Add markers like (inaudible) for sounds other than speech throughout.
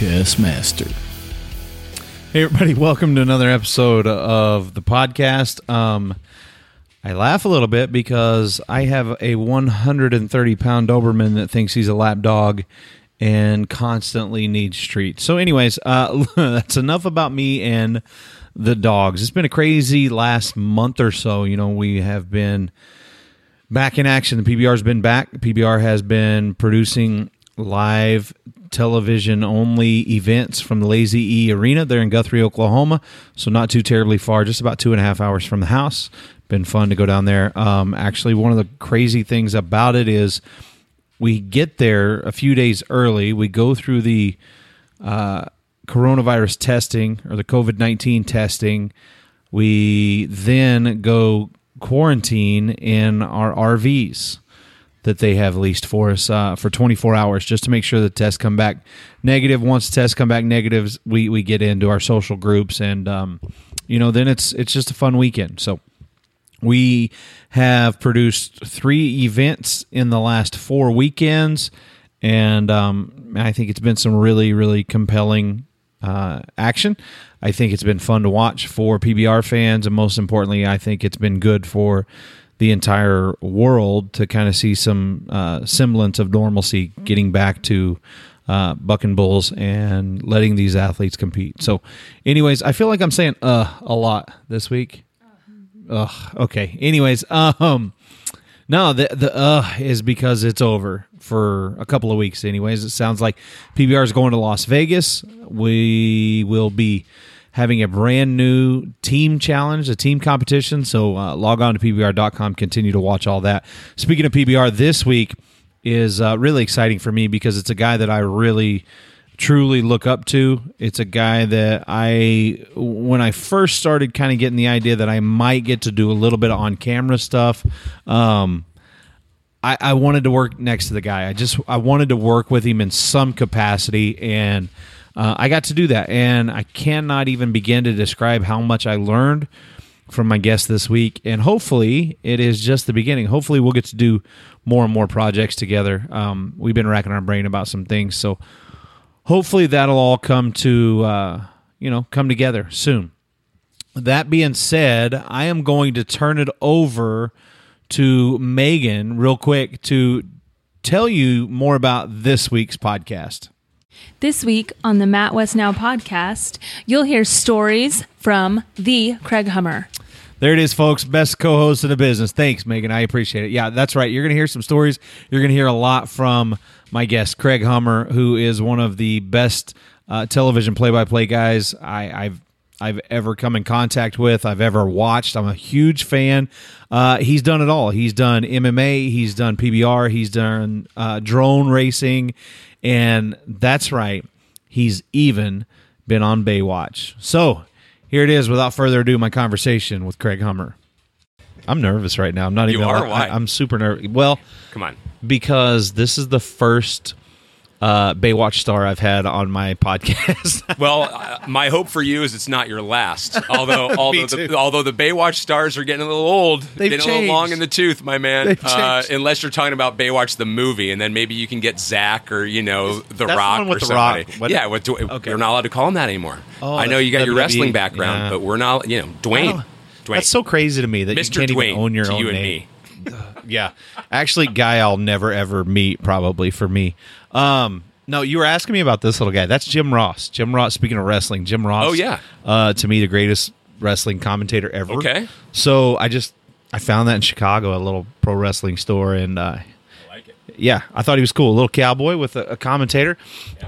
Podcast master. Hey everybody, welcome to another episode of the podcast. Um, I laugh a little bit because I have a 130 pound Doberman that thinks he's a lap dog and constantly needs treats. So, anyways, uh, (laughs) that's enough about me and the dogs. It's been a crazy last month or so. You know, we have been back in action. The PBR has been back. The PBR has been producing live television only events from the Lazy E Arena there in Guthrie, Oklahoma. So not too terribly far, just about two and a half hours from the house. Been fun to go down there. Um, actually, one of the crazy things about it is we get there a few days early. We go through the uh, coronavirus testing or the COVID 19 testing. We then go quarantine in our RVs that they have leased for us uh, for 24 hours just to make sure the tests come back negative. Once the tests come back negatives, we, we get into our social groups and, um, you know, then it's, it's just a fun weekend. So we have produced three events in the last four weekends. And um, I think it's been some really, really compelling uh, action. I think it's been fun to watch for PBR fans. And most importantly, I think it's been good for the entire world to kind of see some uh, semblance of normalcy getting back to uh, bucking bulls and letting these athletes compete. So, anyways, I feel like I'm saying uh a lot this week. Ugh. Okay. Anyways, um, no, the the uh is because it's over for a couple of weeks. Anyways, it sounds like PBR is going to Las Vegas. We will be having a brand new team challenge, a team competition. So uh, log on to PBR.com, continue to watch all that. Speaking of PBR, this week is uh, really exciting for me because it's a guy that I really truly look up to. It's a guy that I, when I first started kind of getting the idea that I might get to do a little bit of on camera stuff, um, I, I wanted to work next to the guy. I just I wanted to work with him in some capacity, and uh, I got to do that. And I cannot even begin to describe how much I learned from my guest this week. And hopefully, it is just the beginning. Hopefully, we'll get to do more and more projects together. Um, we've been racking our brain about some things, so hopefully that'll all come to uh, you know come together soon. That being said, I am going to turn it over to Megan real quick to tell you more about this week's podcast. This week on the Matt West Now podcast, you'll hear stories from the Craig Hummer. There it is, folks. Best co host in the business. Thanks, Megan. I appreciate it. Yeah, that's right. You're going to hear some stories. You're going to hear a lot from my guest, Craig Hummer, who is one of the best uh, television play by play guys I, I've I've ever come in contact with, I've ever watched. I'm a huge fan. Uh, he's done it all. He's done MMA, he's done PBR, he's done uh, drone racing, and that's right. He's even been on Baywatch. So here it is. Without further ado, my conversation with Craig Hummer. I'm nervous right now. I'm not You even. are? I, Why? I'm super nervous. Well, Come on. because this is the first uh, Baywatch star I've had on my (laughs) podcast. Well, uh, my hope for you is it's not your last. (laughs) Although, although the, although the Baywatch stars are getting a little old, They've getting a little long in the tooth, my man. Uh, unless you're talking about Baywatch the movie, and then maybe you can get Zach or you know the the Rock with or The Rock. somebody. Yeah, what, okay. you're not allowed to call him that anymore. Oh, I know you got that's your wrestling background, Yeah. but we're not. You know, Dwayne. Dwayne. That's so crazy to me that Mr. you can't Dwayne even own your own you name. me. (laughs) Yeah, actually, guy I'll never ever meet probably for me. Um, no, you were asking me about this little guy. That's Jim Ross. Jim Ross. Speaking of wrestling, Jim Ross. Oh, yeah. Uh, to me, the greatest wrestling commentator ever. Okay. So I just I found that in Chicago, a little pro wrestling store, and uh, yeah, I thought he was cool. A little cowboy with a, a commentator.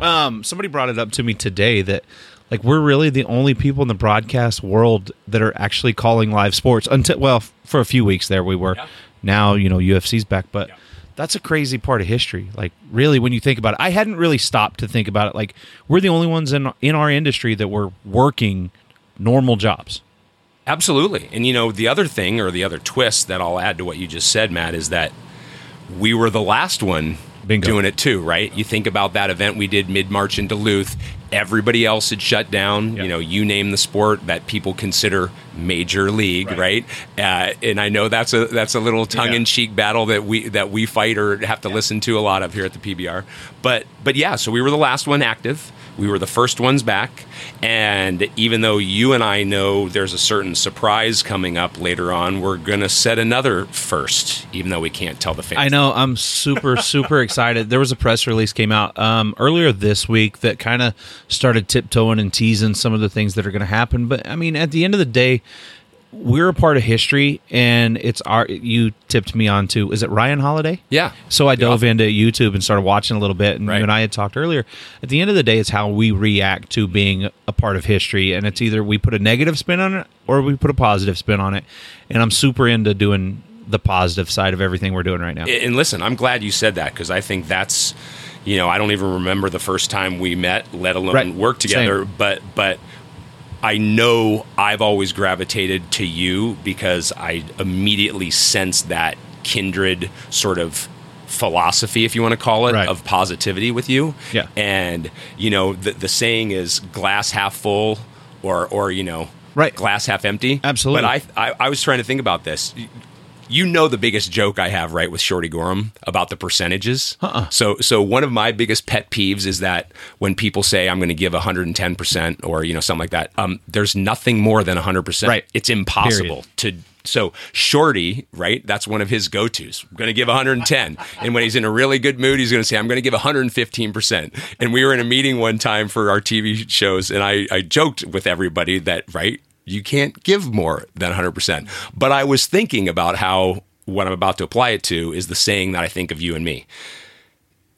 Um, somebody brought it up to me today that like we're really the only people in the broadcast world that are actually calling live sports. Until well, for a few weeks there we were. Yeah. Now you know UFC's back, but. Yeah. That's a crazy part of history. Like, really, when you think about it, I hadn't really stopped to think about it. Like, we're the only ones in in our industry that were working normal jobs. Absolutely. And you know, the other thing or the other twist that I'll add to what you just said, Matt, is that we were the last one Bingo. doing it too, right? You think about that event we did mid March in Duluth. Everybody else had shut down. Yeah. You know, you name the sport that people consider Major League, right? Uh, and I know that's a that's a little tongue in cheek battle that we that we fight or have to listen to a lot of here at the PBR. But but yeah, so we were the last one active. We were the first ones back, and even though you and I know there's a certain surprise coming up later on, we're gonna set another first, even though we can't tell the fans. I know. I'm super, (laughs) super excited. There was a press release came out um, earlier this week that kind of started tiptoeing and teasing some of the things that are going to happen. But I mean, at the end of the day, we're a part of history, and it's our. You tipped me on to. Is it Ryan Holiday? Yeah. So I dove author. into YouTube and started watching a little bit, and Right. you and I had talked earlier. At the end of the day, it's how we react to being a part of history, and it's either we put a negative spin on it or we put a positive spin on it. And I'm super into doing the positive side of everything we're doing right now. And listen, I'm glad you said that because I think that's, you know, I don't even remember the first time we met, let alone Right. work together. Same. But but I know I've always gravitated to you because I immediately sense that kindred sort of philosophy, if you want to call it, Right. of positivity with you. Yeah. And you know, the the saying is glass half full, or or you know, Right. glass half empty. Absolutely. But I I, I was trying to think about this you know the biggest joke I have, right, with Shorty Gorham about the percentages. Uh-uh. So, so one of my biggest pet peeves is that when people say I'm going to give 110 percent or you know something like that, um, there's nothing more than 100 percent. Right. It's impossible to. So Shorty, right? That's one of his go-tos. I'm going to give 110, and when he's in a really good mood, he's going to say, "I'm going to give 115 percent." And we were in a meeting one time for our TV shows, and I, I joked with everybody that, right, you can't give more than 100%. But I was thinking about how what I'm about to apply it to is the saying that I think of you and me.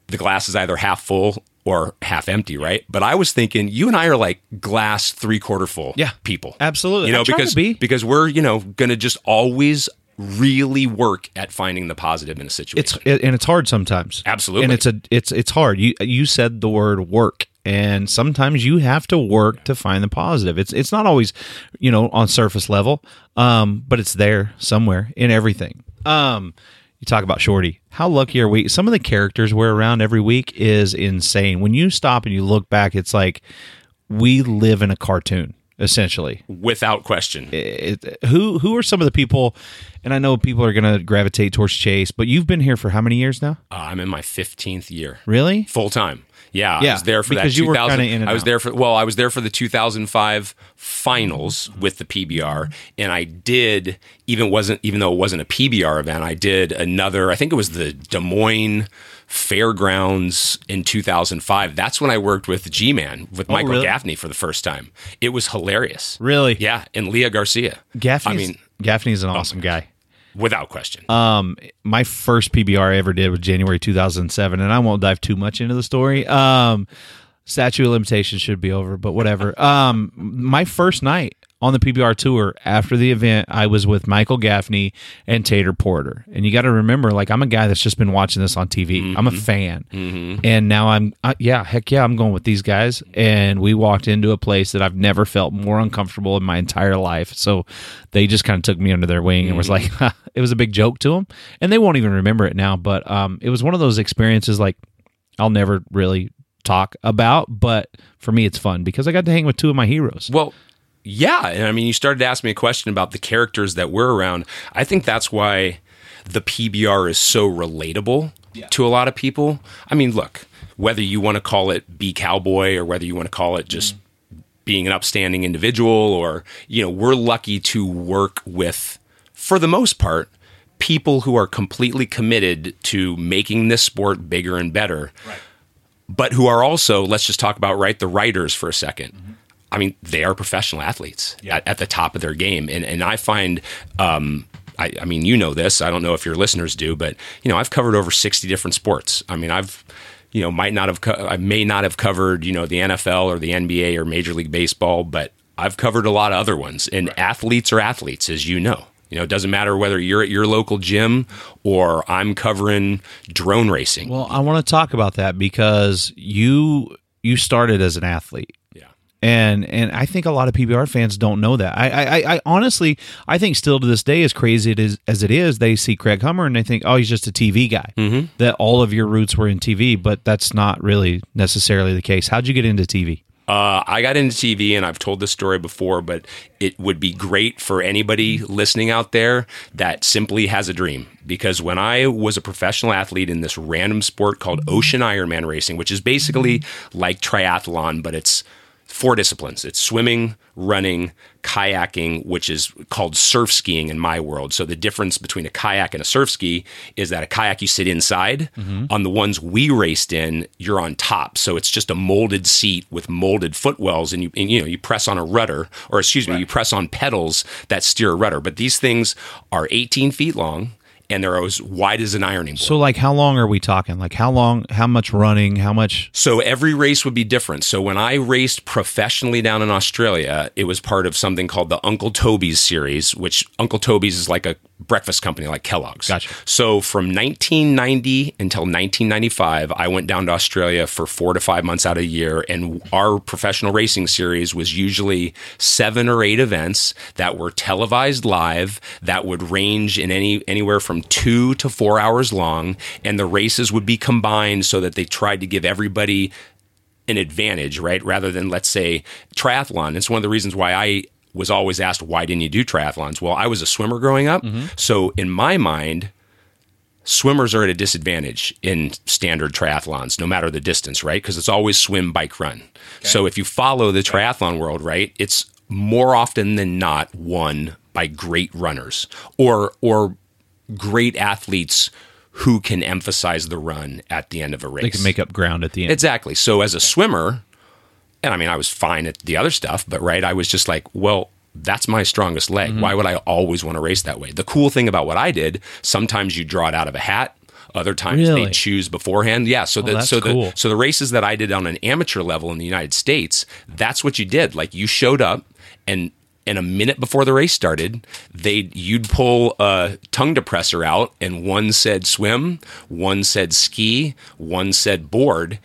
The glass is either half full or half empty, right? But I was thinking you and I are like glass three quarter full Yeah, people. absolutely. You know, I try to because be. because we're, you know, gonna just always really work at finding the positive in a situation. It's and it's hard sometimes. Absolutely. and it's a it's it's hard. You you said the word work, and sometimes you have to work to find the positive. It's it's not always, you know, on surface level, um, but it's there somewhere in everything. Um, you talk about Shorty. How lucky are we? Some of the characters we're around every week is insane. When you stop and you look back, it's like we live in a cartoon essentially without question. it, who who are some of the people and i know people are going to gravitate towards chase but you've been here for how many years now Uh, I'm in my 15th year. really full time. Yeah, I was there for because that. you were 2000 kinda in and I was out. there for well, I was there for the 2005 finals with the PBR, and I did even wasn't even though it wasn't a PBR event. I did another. I think it was the Des Moines Fairgrounds in 2005. That's when I worked with G Man with oh, Michael Oh, really? Gaffney for the first time. It was hilarious. Really? Yeah, and Leah Garcia. gaffney's, I mean, gaffney's an oh. awesome guy without question. um my first pbr i ever did was january 2007 and i won't dive too much into the story um statute of limitations should be over but whatever um my first night on the PBR tour after the event, I was with Michael Gaffney and Tater Porter. And you got to remember, like, I'm a guy that's just been watching this on TV. I'm a fan. And now I'm, uh, yeah, heck yeah, I'm going with these guys. And we walked into a place that I've never felt more uncomfortable in my entire life. So they just kind of took me under their wing and was like, (laughs) it was a big joke to them. And they won't even remember it now. But um, it was one of those experiences like I'll never really talk about. But for me, it's fun because I got to hang with two of my heroes. Well, yeah, and I mean, you started to ask me a question about the characters that we're around. I think that's why the PBR is so relatable to a lot of people. I mean, look, whether you want to call it be cowboy or whether you want to call it just mm-hmm. being an upstanding individual or you know, we're lucky to work with for the most part people who are completely committed to making this sport bigger and better but who are also let's just talk about right the writers for a 2nd I mean, they are professional athletes at, at the top of their game, and and I find. Um, I, I mean, you know this. I don't know if your listeners do, but you know, I've covered over sixty different sports. I mean, I've, you know, might not have, co- I may not have covered, you know, the NFL or the NBA or Major League Baseball, but I've covered a lot of other ones. And athletes are athletes, as you know. You know, it doesn't matter whether you're at your local gym or I'm covering drone racing. Well, I want to talk about that because you you started as an athlete. And and I think a lot of PBR fans don't know that. I I, I honestly I think still to this day, as crazy it is as it is, they see Craig Hummer and they think, oh, he's just a TV guy. Mm-hmm. That all of your roots were in TV, but that's not really necessarily the case. How'd you get into TV? Uh, I got into TV, and I've told this story before, but it would be great for anybody listening out there that simply has a dream. Because when I was a professional athlete in this random sport called ocean Ironman racing, which is basically like triathlon, but it's four disciplines it's swimming, running, kayaking, which is called surf skiing in my world. So the difference between a kayak and a surf ski is that a kayak you sit inside. Mm-hmm. On the ones we raced in, you're on top. So it's just a molded seat with molded footwells, and you and, you know you press on a rudder, or excuse me, you press on pedals that steer a rudder. But these things are 18 feet long. And they're as wide as an ironing board. So, like, how long are we talking? Like, how long? How much running? How much? So every race would be different. So when I raced professionally down in Australia, it was part of something called the Uncle Toby's series, which Uncle Toby's is like a breakfast company like Kellogg's. Gotcha. So from 1990 until 1995, I went down to Australia for four to five months out of a year, and our professional racing series was usually seven or eight events that were televised live that would range in any anywhere from two to four hours long, and the races would be combined so that they tried to give everybody an advantage, right? Rather than let's say triathlon. It's one of the reasons why I was always asked, why didn't you do triathlons? Well, I was a swimmer growing up. Mm-hmm. So in my mind, swimmers are at a disadvantage in standard triathlons, no matter the distance, right? Because it's always swim, bike, run. So if you follow the triathlon world, right, it's more often than not won by great runners or or great athletes who can emphasize the run at the end of a race. They can make up ground at the end. Exactly. So as a swimmer, and I mean, I was fine at the other stuff, but right, I was just like, well, that's my strongest leg. Mm-hmm. Why would I always want to race that way? The cool thing about what I did, sometimes you draw it out of a hat. Other times Really? they choose beforehand. Yeah. So the that's so the cool. so the races that I did on an amateur level in the United States, that's what you did. Like you showed up and and a minute before the race started, they you'd pull a tongue depressor out, and one said swim, one said ski, one said board,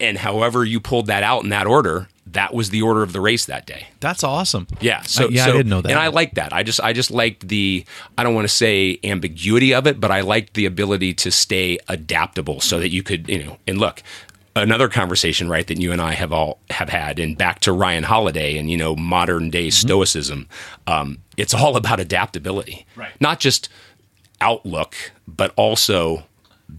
and however you pulled that out in that order, that was the order of the race that day. That's awesome. Yeah, so yeah, I didn't know that. and I like that. I just I just liked the I don't want to say ambiguity of it, but I liked the ability to stay adaptable so that you could you know and look. Another conversation, right, that you and I have all have had, and back to Ryan Holiday and you know modern day Mm-hmm. stoicism. Um, it's all about adaptability, Right. Not just outlook, but also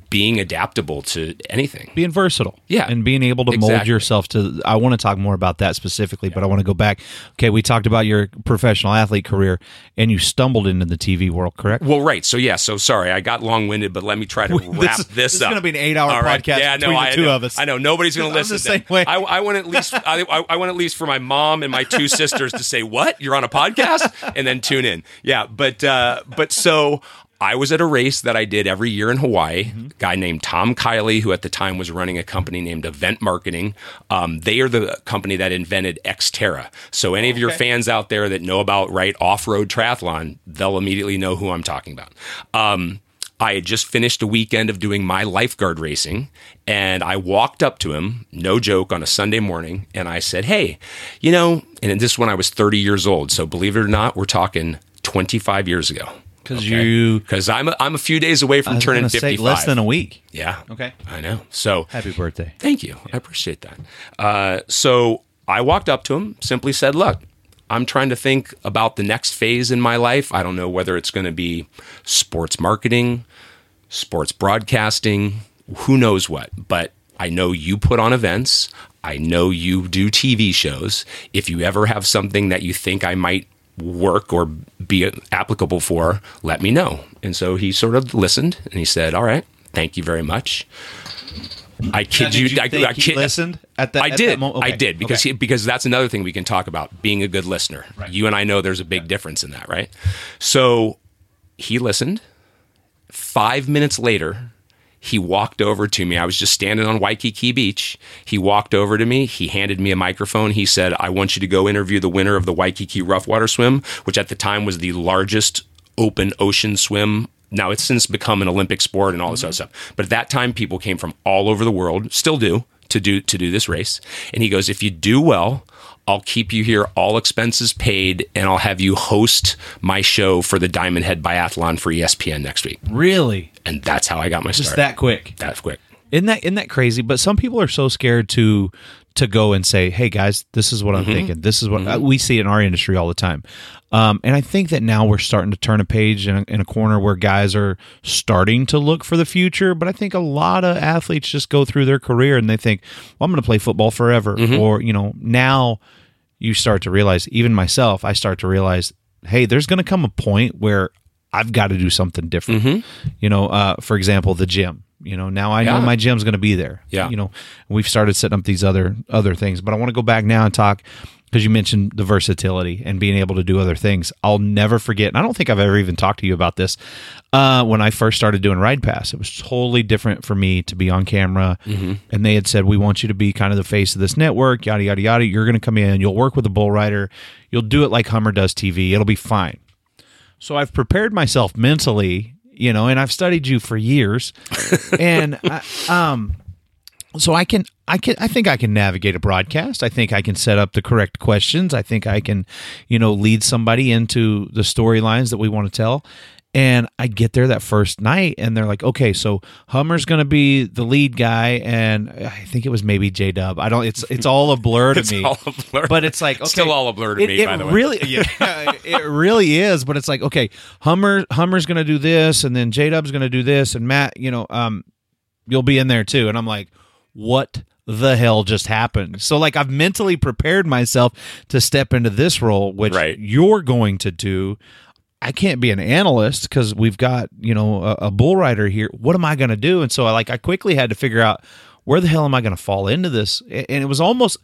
being adaptable to anything. being versatile Yeah, and being able to mold yourself to i want to talk more about that specifically but i want to go back okay we talked about your professional athlete career and you stumbled into the tv world correct Well, right. So yeah. So sorry, I got long winded, but let me try to (laughs) wrap This- this, this is up. gonna be an eight-hour All right. podcast Yeah, no, I two know. of us. I know nobody's going (laughs) to listen. the to same way. I, I want at least I, I, I want at least for my mom and my two sisters to say, "What? You're on a podcast?" and then tune in. Yeah, but uh, but so. I was at a race that I did every year in Hawaii. Mm-hmm. A guy named Tom Kiley, who at the time was running a company named Event Marketing. Um, they are the company that invented Xterra. So any of your fans out there that know about right off-road triathlon, they'll immediately know who I'm talking about. Um, I had just finished a weekend of doing my lifeguard racing, and I walked up to him, no joke, on a Sunday morning, and I said, Hey, you know, and this is when I was 30 years old. So believe it or not, we're talking 25 years ago. Because you Because I'm a, I'm a few days away I from was turning gonna 55. less than a week yeah. Okay. I know. So happy birthday Thank you. I appreciate that. Uh, so I walked up to him, simply said, Look, I'm trying to think about the next phase in my life. I don't know whether it's going to be sports marketing, sports broadcasting, who knows what, but I know you put on events. I know you do TV shows. If you ever have something that you think I might work or be applicable for, let me know. And so he sort of listened and he said, All right, thank you very much. I kid did you. you I, I kid, listened at that- I at that did. I did because okay. he, because that's another thing we can talk about being a good listener. You and I know there's a big difference in that, right? So he listened. Five minutes later, he walked over to me. I was just standing on Waikiki Beach. He walked over to me. He handed me a microphone. He said, I want you to go interview the winner of the Waikiki Rough Water Swim, which at the time was the largest open ocean swim. Now it's since become an Olympic sport and all this other mm-hmm. stuff. But at that time, people came from all over the world, still do, to do to do this race. And he goes, if you do well, I'll keep you here, all expenses paid, and I'll have you host my show for the Diamond Head Biathlon for ESPN next week. really And that's how I got my just start. that quick That quick. Isn't that isn't that crazy? But some people are so scared to to go and say, "Hey guys, this is what I'm thinking. This is what uh, we see in our industry all the time." Um, and I think that now we're starting to turn a page in a, in a corner where guys are starting to look for the future. But I think a lot of athletes just go through their career and they think, "Well, I'm going to play football forever," or you know, now you start to realize, even myself, I start to realize, hey, there's going to come a point where I've got to do something different. You know, uh, for example, the gym. You know, now I know my gym's going to be there. Yeah. You know, we've started setting up these other other things, but I want to go back now and talk because you mentioned the versatility and being able to do other things. I'll never forget, and I don't think I've ever even talked to you about this. Uh, when I first started doing Ride Pass, it was totally different for me to be on camera, and they had said, "We want you to be kind of the face of this network." Yada yada yada. You're going to come in. You'll work with a bull rider. You'll do it like Hummer does TV. It'll be fine. So I've prepared myself mentally, you know, and I've studied you for years, (laughs) and I, um, so I can, I can, I think I can navigate a broadcast. I think I can set up the correct questions. I think I can, you know, lead somebody into the storylines that we want to tell. And I get there that first night, and they're like, "Okay, so Hummer's going to be the lead guy, and I think it was maybe J Dub. I don't. It's it's all a blur to (laughs) It's me. all a blur. But it's like okay, Still all a blur to it, me, it by the way. Really, (laughs) yeah, (laughs) it really is. But it's like okay, Hummer Hummer's going to do this, and then J Dub's going to do this, and Matt, you know, um, you'll be in there too. And I'm like, what the hell just happened? So like I've mentally prepared myself to step into this role, which Right. you're going to do. I can't be an analyst because we've got you know a, a bull rider here. What am I going to do? And so I like I quickly had to figure out where the hell am I going to fall into this? And it was almost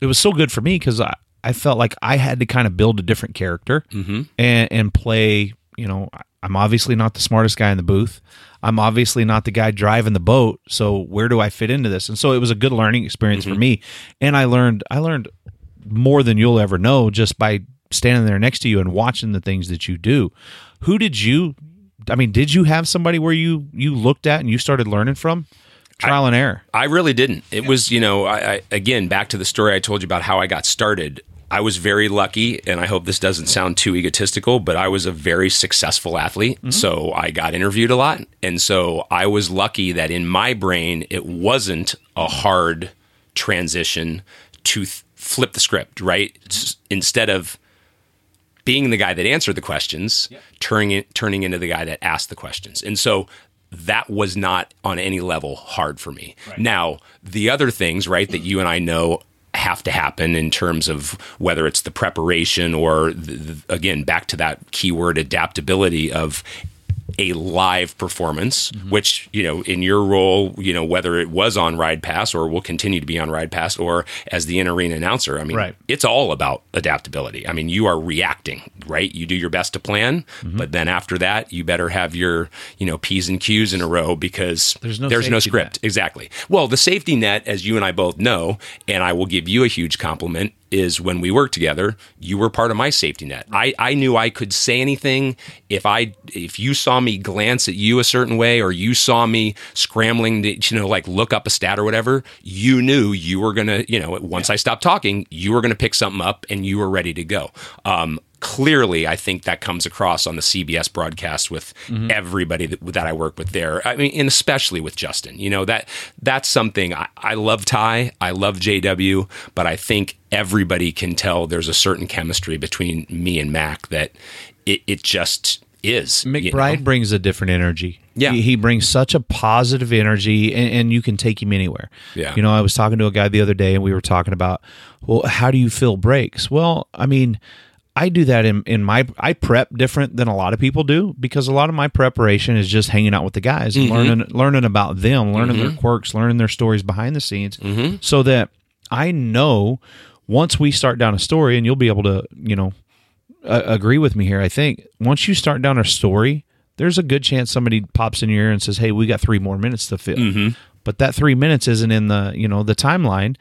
it was so good for me because I I felt like I had to kind of build a different character mm-hmm. and and play. You know, I'm obviously not the smartest guy in the booth. I'm obviously not the guy driving the boat. So where do I fit into this? And so it was a good learning experience for mm-hmm. me. And I learned I learned more than you'll ever know just by standing there next to you and watching the things that you do. Who did you I mean, did you have somebody where you you looked at and you started learning from? Trial and error. I really didn't. It was, you know, I, I again back to the story I told you about how I got started. I was very lucky, and I hope this doesn't sound too egotistical, but I was a very successful athlete. Mm-hmm. So I got interviewed a lot. And so I was lucky that in my brain, it wasn't a hard transition to th- flip the script, right? It's- instead of being the guy that answered the questions, turning it, turning into the guy that asked the questions. And so that was not on any level hard for me. Now, the other things, right, that you and I know have to happen in terms of whether it's the preparation or the, the, again back to that keyword adaptability of a live performance, which, you know, in your role, you know, whether it was on Ride Pass or will continue to be on Ride Pass or as the in arena announcer, I mean, Right. it's all about adaptability. I mean, you are reacting, right? You do your best to plan, Mm-hmm. but then after that, you better have your, you know, P's and Q's in a row because There's no there's no script. Exactly. Well, the safety net, as you and I both know, and I will give you a huge compliment, is when we worked together, you were part of my safety net. I, I knew I could say anything if I if you saw me glance at you a certain way or you saw me scrambling to you know like look up a stat or whatever, you knew you were gonna you know once I stopped talking, you were gonna pick something up and you were ready to go. Um, clearly, I think that comes across on the CBS broadcast with mm-hmm. everybody that, that I work with there. I mean, and especially with Justin. You know that that's something I, I love. Ty, I love JW, but I think everybody can tell there's a certain chemistry between me and Mac that it, it just is. you know? McBride brings a different energy. Yeah. He, he brings such a positive energy, and, and you can take him anywhere. Yeah. You know, I was talking to a guy the other day, and we were talking about, well, how do you fill breaks? Well, I mean, I do that in, in my I prep different than a lot of people do because a lot of my preparation is just hanging out with the guys, and learning learning about them, learning their quirks, learning their stories behind the scenes, so that I know once we start down a story, and you'll be able to, you know, uh, agree with me here. I think once you start down a story, there's a good chance somebody pops in your ear and says, "Hey, we got three more minutes to fill," Mm-hmm. but that three minutes isn't in the you know the timeline.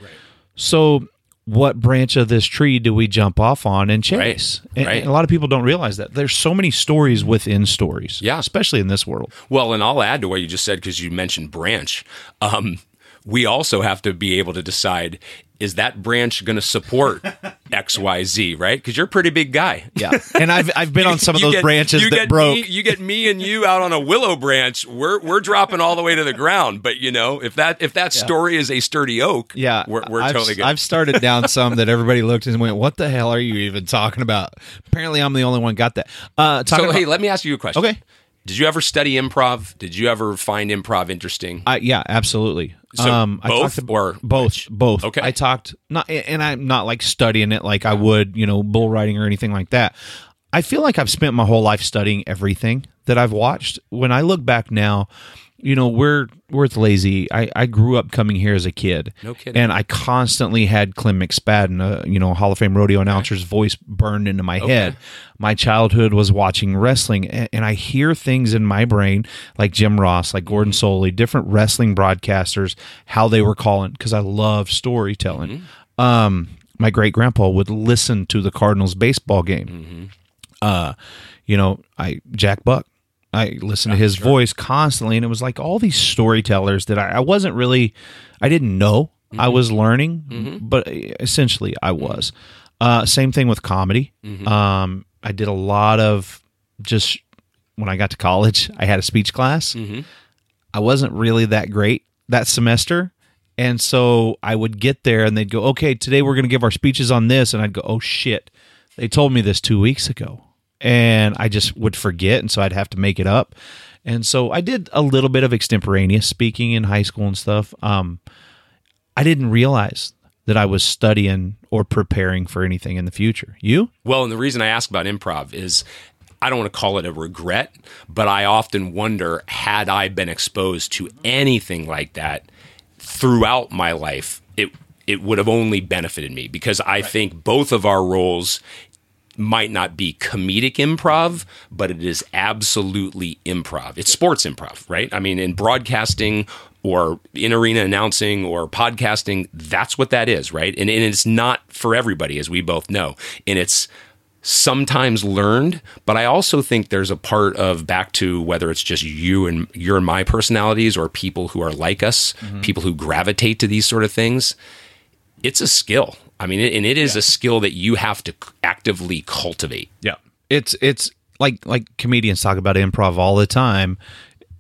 So, what branch of this tree do we jump off on and chase? And, Right. and a lot of people don't realize that there's so many stories within stories. Yeah. especially in this world. Well, and I'll add to what you just said because you mentioned branch. Um, we also have to be able to decide is that branch going to support (laughs) XYZ, right? Because you're a pretty big guy. Yeah, and I've I've been (laughs) on some of those get- branches you that get broke. Me, you get me and you out on a willow branch. We're we're dropping all the way to the ground. But you know, if that if that story is a sturdy oak, Yeah, we're, we're I've, totally good. I've started down some that everybody looked and went, "What the hell are you even talking about?" Apparently, I'm the only one got that. Uh, so about, hey, let me ask you a question. Okay. Did you ever study improv? Did you ever find improv interesting? I, yeah, absolutely. So um, I both talked or both, both. Okay. I talked not, and I'm not like studying it like I would, you know, bull riding or anything like that. I feel like I've spent my whole life studying everything that I've watched. When I look back now, you know, we're we're lazy. I, I grew up coming here as a kid. No kidding. And I constantly had Clem McSpadden, a you know Hall of Fame rodeo announcer's voice burned into my head. My childhood was watching wrestling, a- and I hear things in my brain like Jim Ross, like Gordon Solie, different wrestling broadcasters, how they were calling because I love storytelling. Um, my great grandpa would listen to the Cardinals baseball game. Uh, you know, I Jack Buck. I listened to his voice constantly, and it was like all these storytellers that I, I wasn't really, I didn't know I mm-hmm. was learning, mm-hmm. but essentially I mm-hmm. was. Uh, same thing with comedy. Um, I did a lot of just when I got to college, (laughs) I had a speech class. I wasn't really that great that semester. And so I would get there and they'd go, okay, today we're going to give our speeches on this. And I'd go, oh shit, they told me this two weeks ago. And I just would forget. And so I'd have to make it up. And so I did a little bit of extemporaneous speaking in high school and stuff. Um, I didn't realize that I was studying or preparing for anything in the future. You? Well, and the reason I ask about improv is I don't want to call it a regret, but I often wonder had I been exposed to anything like that throughout my life, it it would have only benefited me because I think both of our roles might not be comedic improv, but it is absolutely improv. It's sports improv, right? I mean, in broadcasting or in arena announcing or podcasting, that's what that is, right? And, and it's not for everybody, as we both know. And it's sometimes learned, but I also think there's a part of back to whether it's just you and your and my personalities or people who are like us, mm-hmm. people who gravitate to these sort of things it's a skill. I mean, and it is a skill that you have to actively cultivate. Yeah. It's it's like like comedians talk about improv all the time.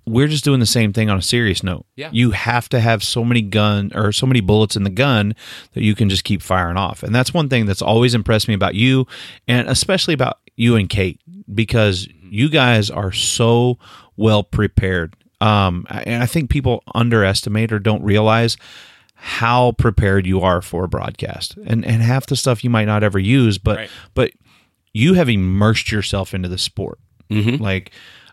We're just doing the same thing on a serious note. Yeah. You have to have so many gun or so many bullets in the gun that you can just keep firing off. And that's one thing that's always impressed me about you and especially about you and Kate because you guys are so well prepared. Um and I think people underestimate or don't realize how prepared you are for a broadcast. And and half the stuff you might not ever use, but Right. but you have immersed yourself into the sport. Like,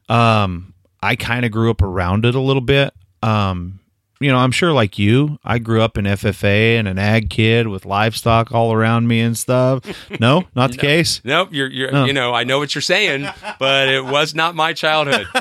um, I kind of grew up around it a little bit. Um, you know, I'm sure like you, I grew up in FFA and an ag kid with livestock all around me and stuff. (laughs) No, not the case. Nope, you're, you're you know, I know what you're saying, but it was not my childhood. (laughs)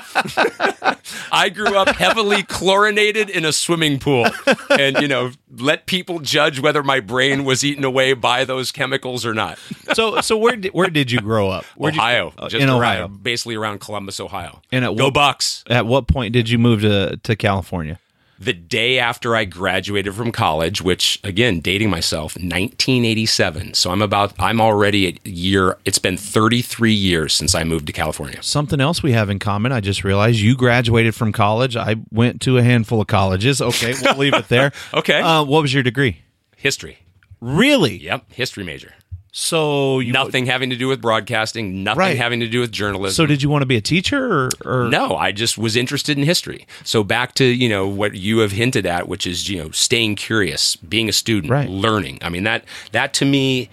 I grew up heavily chlorinated in a swimming pool and, you know, let people judge whether my brain was eaten away by those chemicals or not. So, so where did, where did you grow up? Where'd Ohio, uh, just in around, Ohio. basically around Columbus, Ohio. And at Go what- Bucks. At what point did you move to to California? The day after I graduated from college, which again, dating myself, 1987. So I'm about, I'm already a year, it's been 33 years since I moved to California. Something else we have in common. I just realized you graduated from college. I went to a handful of colleges. Okay, we'll leave it there. (laughs) Okay. Uh, what was your degree? History. Really? Yep. History major. So you Nothing having to do with broadcasting, nothing Right. having to do with journalism. So did you want to be a teacher or, or No, I just was interested in history. So back to, you know, what you have hinted at, which is, you know, staying curious, being a student, Right. learning. I mean, that that to me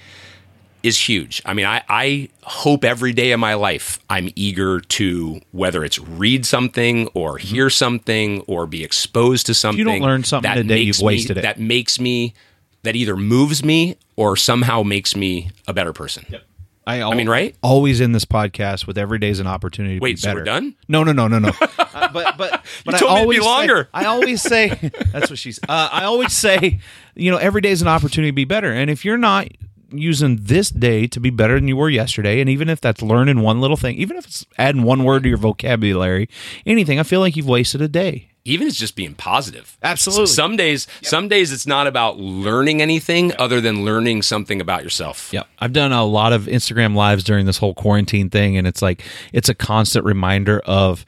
is huge. I mean, I, I hope every day of my life I'm eager to whether it's read something or mm-hmm. hear something or be exposed to something. You don't learn something that today, you've wasted me, it. That makes me that either moves me or somehow makes me a better person. I, al- I mean, right? Always in this podcast with every day is an opportunity to Wait, be so better. we're done? No, no, no, no, no. (laughs) Uh, but but but I told me it'd be always say- longer. I always say (laughs) that's what she's. Uh, I always say, you know, every day is an opportunity to be better. And if you're not using this day to be better than you were yesterday, and even if that's learning one little thing, even if it's adding one word to your vocabulary, anything, I feel like you've wasted a day. Even it's just being positive. Absolutely. S- Some days, some days it's not about learning anything other than learning something about yourself. Yep. I've done a lot of Instagram lives during this whole quarantine thing, and it's like it's a constant reminder of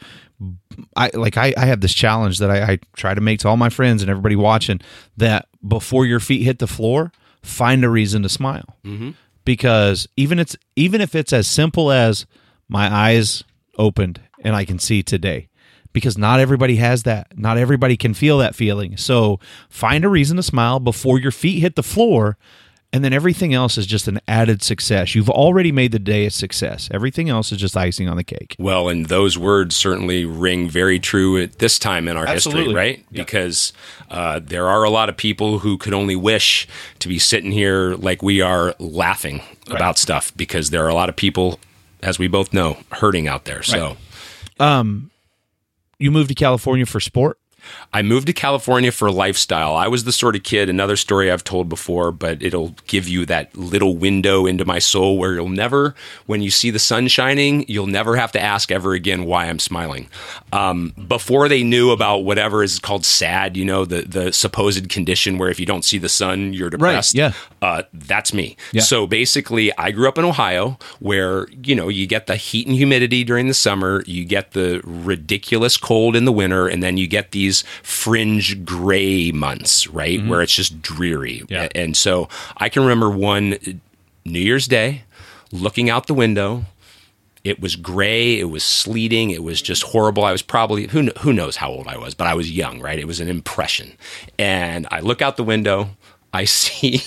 I like I, I have this challenge that I, I try to make to all my friends and everybody watching that before your feet hit the floor, find a reason to smile. Mm-hmm. Because even it's even if it's as simple as my eyes opened and I can see today. Because not everybody has that. Not everybody can feel that feeling. So find a reason to smile before your feet hit the floor and then everything else is just an added success. You've already made the day a success. Everything else is just icing on the cake. Well, and those words certainly ring very true at this time in our Absolutely. history, right? Because uh, there are a lot of people who could only wish to be sitting here like we are laughing about stuff because there are a lot of people, as we both know, hurting out there. So You moved to California for sport? I moved to California for a lifestyle. I was the sort of kid, another story I've told before, but it'll give you that little window into my soul where you'll never, when you see the sun shining, you'll never have to ask ever again why I'm smiling. Um, before they knew about whatever is called sad, you know, the, the supposed condition where if you don't see the sun, you're depressed. yeah. Uh, that's me. Yeah. So basically, I grew up in Ohio where, you know, you get the heat and humidity during the summer, you get the ridiculous cold in the winter, and then you get these fringe gray months, right? Where it's just dreary. Mm-hmm. Yeah. And so I can remember one New Year's Day looking out the window. It was gray. It was sleeting. It was just horrible. I was probably who kn- who knows how old I was, but I was young, right? It was an impression. And I look out the window. I (laughs) see,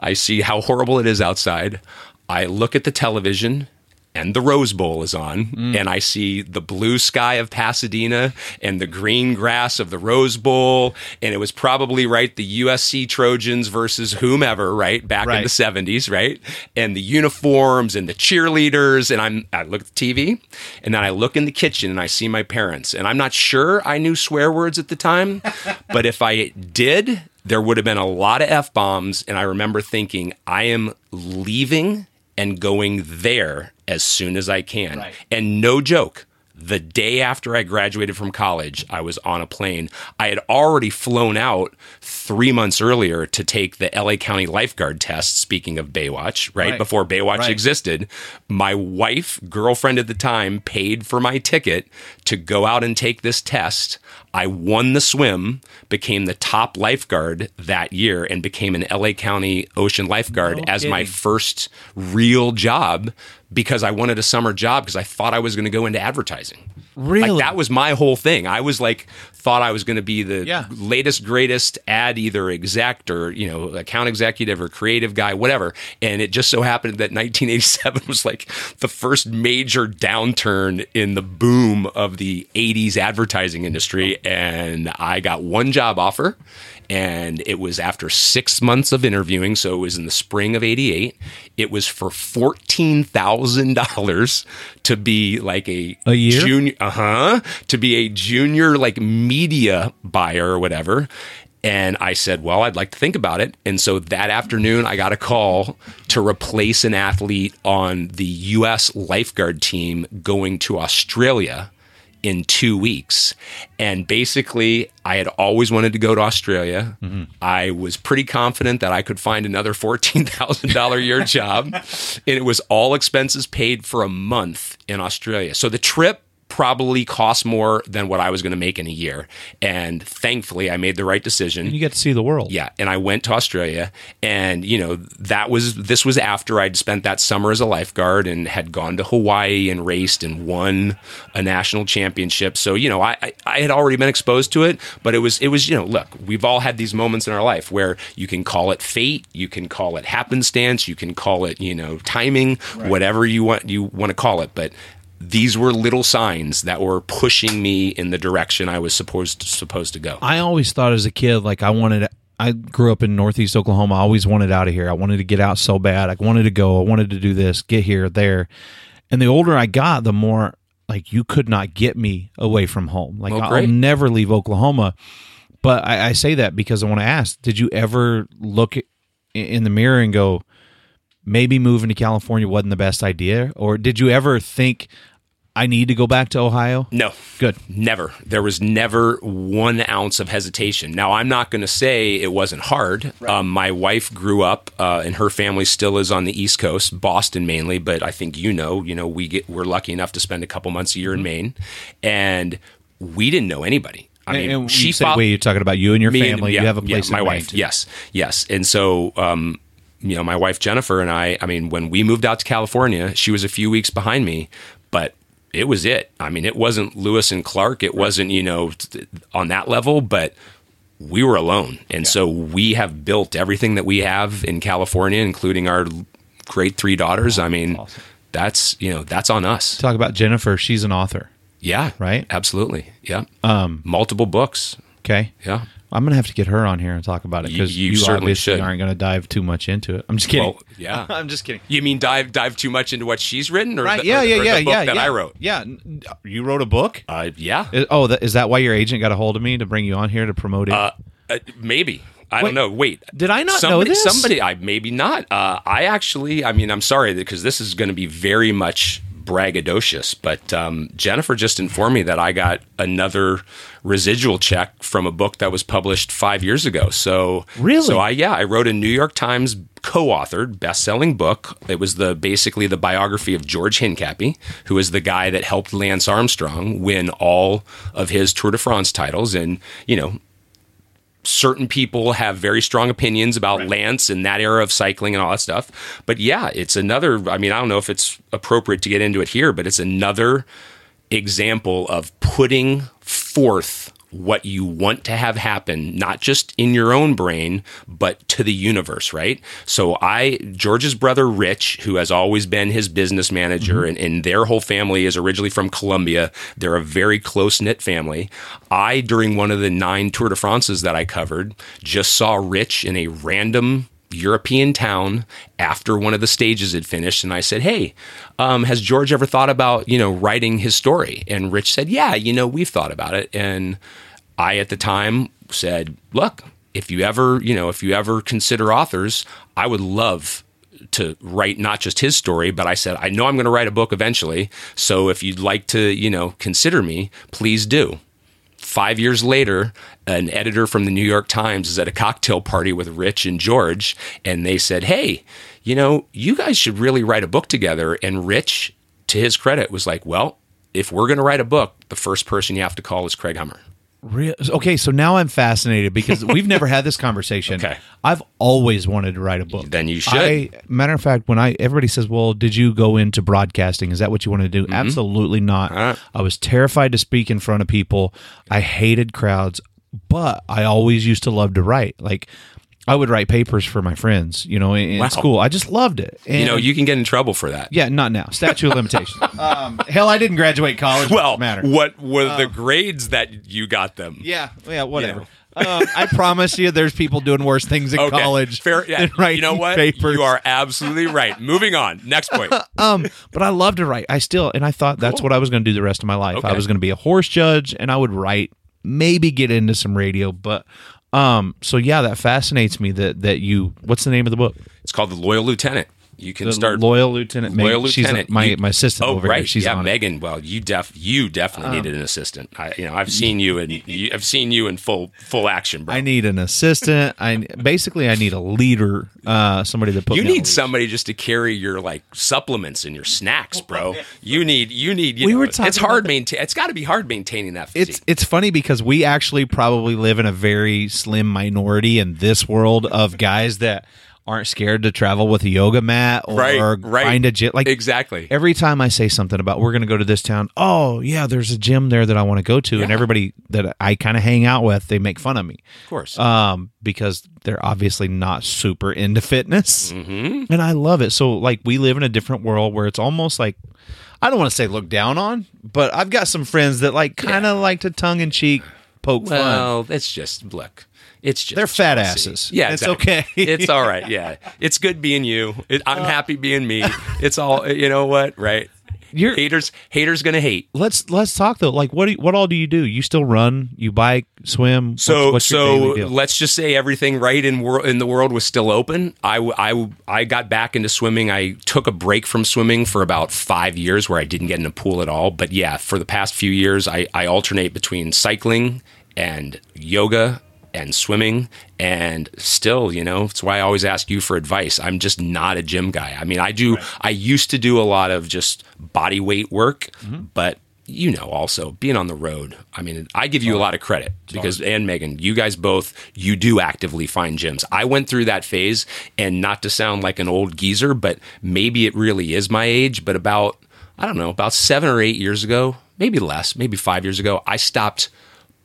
I see how horrible it is outside. I look at the television, and the Rose Bowl is on, mm. and I see the blue sky of Pasadena and the green grass of the Rose Bowl, and it was probably right the USC Trojans versus whomever, right back in the 70s, right? And the uniforms and the cheerleaders. And I'm, I look at the TV and then I look in the kitchen and I see my parents. And I'm not sure I knew swear words at the time, (laughs) but if I did, there would have been a lot of F bombs. And I remember thinking, I am leaving and going there as soon as I can. Right. And no joke. The day after I graduated from college, I was on a plane. I had already flown out three months earlier to take the LA County lifeguard test. Speaking of Baywatch, right, Right. before Baywatch Right. existed, my wife, girlfriend at the time, paid for my ticket to go out and take this test. I won the swim, became the top lifeguard that year, and became an LA County ocean lifeguard No as my first real job because I wanted a summer job because I thought I was going to go into advertising. Really? Like that was my whole thing. I was like thought I was going to be the Yeah. latest greatest ad either exec or, you know, account executive or creative guy, whatever. And it just so happened that 1987 (laughs) was like the first major downturn in the boom of the 80s advertising industry and I got one job offer and it was after six months of interviewing. So it was in the spring of '88. It was for fourteen thousand dollars to be like a A year? junior, uh huh, to be a junior like media buyer or whatever. And I said, well, I'd like to think about it. And so that afternoon, I got a call to replace an athlete on the U.S. lifeguard team going to Australia in two weeks. And basically, I had always wanted to go to Australia. Mm-hmm. I was pretty confident that I could find another $14,000 a year (laughs) job. And it was all expenses paid for a month in Australia. So the trip probably cost more than what I was going to make in a year. And thankfully, I made the right decision. You get to see the world. Yeah, and I went to Australia, and you know that was this was after I'd spent that summer as a lifeguard and had gone to Hawaii and raced and won a national championship. So you know I, I I had already been exposed to it, but it was it was you know look we've all had these moments in our life where you can call it fate, you can call it happenstance, you can call it you know timing, whatever you want you want to call it, but these were little signs that were pushing me in the direction I was supposed supposed to go. I always thought as a kid, like I wanted. I grew up in Northeast Oklahoma. I always wanted out of here. I wanted to get out so bad. I wanted to go. I wanted to do this, get here, there. And the older I got, the more like you could not get me away from home. Like I'll never leave Oklahoma. But I, I say that because I want to ask: Did you ever look in the mirror and go, maybe moving to California wasn't the best idea, or did you ever think? I need to go back to Ohio. No. Good. Never. There was never one ounce of hesitation. Now, I'm not going to say it wasn't hard. Um, my wife grew up, uh, and her family still is on the East Coast, Boston mainly. But I think you know, you know, we get we're lucky enough to spend a couple months a year in Maine, and we didn't know anybody. I mean, Mm-hmm. and, and she you said, fo- wait, you're talking about you and your me and- family. yeah, you have a yeah, place. in my Maine, wife. too. Yes, yes. And so, um, you know, my wife Jennifer and I. I mean, when we moved out to California, she was a few weeks behind me, but it was it. I mean, it wasn't Lewis and Clark. It wasn't you know on that level, but we were alone, and so we have built everything that we have in California, including our great three daughters. I mean, that's you know that's on us. Talk about Jennifer. She's an author. Yeah, Right? Absolutely. Yeah. Um, multiple books. Okay. Yeah. I'm gonna have to get her on here and talk about it because you you, certainly obviously should. aren't going to dive too much into it. I'm just kidding. Well, yeah. (laughs) I'm just kidding. You mean dive dive too much into what she's written, or Right? the, yeah, or, yeah, or yeah, yeah. that yeah. I wrote? Yeah. You wrote a book. Uh, yeah, Is- oh, that, is that why your agent got a hold of me to bring you on here to promote it? uh, uh, maybe. I Wait, don't know. Wait, did I not know this? Somebody, I maybe not. Uh, I actually, I mean, I'm sorry because this is going to be very much braggadocious, but um, Jennifer just informed me that I got another residual check from a book that was published five years ago. So Really? so I yeah, I wrote a New York Times co-authored best-selling book. It was the basically the biography of George Hincapie, who is the guy that helped Lance Armstrong win all of his Tour de France titles and, you know, certain people have very strong opinions about Lance and that era of cycling and all that stuff. But yeah, it's another. I mean, I don't know if it's appropriate to get into it here, but it's another example of putting forth what you want to have happen, not just in your own brain, but to the universe, right? So I, George's brother Rich, who has always been his business manager, mm-hmm. and, and their whole family is originally from Colombia. They're a very close knit family. I, during one of the nine Tour de France's that I covered, just saw Rich in a random European town after one of the stages had finished, and I said, "Hey, um, has George ever thought about you know writing his story?" And Rich said, "Yeah, you know we've thought about it." And I at the time said, "Look, if you ever you know if you ever consider authors, I would love." To write not just his story, but I said, I know I'm going to write a book eventually. So if you'd like to, you know, consider me, please do five years later, an editor from the New York Times is at a cocktail party with Rich and George, and they said, Hey, you know, you guys should really write a book together. And Rich, to his credit, was like, Well, if we're going to write a book, the first person you have to call is Craig Hummer. Real, okay, so now I'm fascinated because we've never had this conversation. (laughs) Okay. I've always wanted to write a book. Then you should. I, matter of fact, when I everybody says, "Well, did you go into broadcasting? Is that what you want to Mm-hmm. do?" Absolutely not. Uh. I was terrified to speak in front of people. I hated crowds, but I always used to love to write. Like I would write papers for my friends, you know, in, in Wow. school. I just loved it. And You know, you can get in trouble for that. yeah, not now. Statute of limitations. (laughs) um, hell, I didn't graduate college. Well, matter. what were the grades that you got them? Yeah, yeah, whatever. know. um, I promise you, there's people doing worse things in Okay, college fair. Yeah, than writing you know what? papers. You are absolutely right. Moving on. Next point. (laughs) um, but I love to write. I still, and I thought that's Cool. what I was going to do the rest of my life. I was going to be a horse judge, and I would write, maybe get into some radio. But um, so yeah, that fascinates me. That that you. What's the name of the book? It's called the Loyal Lieutenant. You can The start loyal lieutenant. Meg- Loyal she's lieutenant. my You- my assistant Oh, over right. here. She's yeah, on it. Megan. Well, you def you definitely needed an assistant. I, you know, I've seen you in you, I've seen you in full full action, bro. I need an assistant. I basically I need a leader, uh, somebody to put. you need somebody just to carry your like supplements and your snacks, bro. You need you need. You We know, were talking it's hard maintain. It's got to be hard maintaining that. Physique. It's it's funny because we actually probably live in a very slim minority in this world of guys that aren't scared to travel with a yoga mat or Right, right. find a gym. Like exactly. every time I say something about we're going to go to this town, oh yeah, there's a gym there that I want to go to, and everybody that I kind of hang out with, they make fun of me, Of course. um, because they're obviously not super into fitness, Mm-hmm. and I love it. So like we live in a different world where it's almost like. I don't want to say look down on, but I've got some friends that like kind of like to tongue in cheek poke fun. Well, it's just look. It's just They're fat jealousy. asses. Yeah, It's exactly. okay. it's all right. Yeah, (laughs) it's good being you. It, I'm uh, happy being me. It's all you know. What right? You're- haters haters gonna hate. let's let's talk though. Like, what do you, what all do you do? You still run? You bike? Swim? So what's your so let's just say everything right in wor- in the world was still open. I, I I got back into swimming. I took a break from swimming for about five years where I didn't get in a pool at all. But yeah, for the past few years, I, I alternate between cycling and yoga and swimming and still you know it's why i always ask you for advice. I'm just not a gym guy. I mean i do i used to do a lot of just body weight work mm-hmm. but you know also being on the road i mean i give you a oh, lot of credit because and megan you guys both you do actively find gyms. I went through that phase and not to sound like an old geezer but maybe it really is my age but about i don't know about seven or eight years ago maybe less maybe five years ago i stopped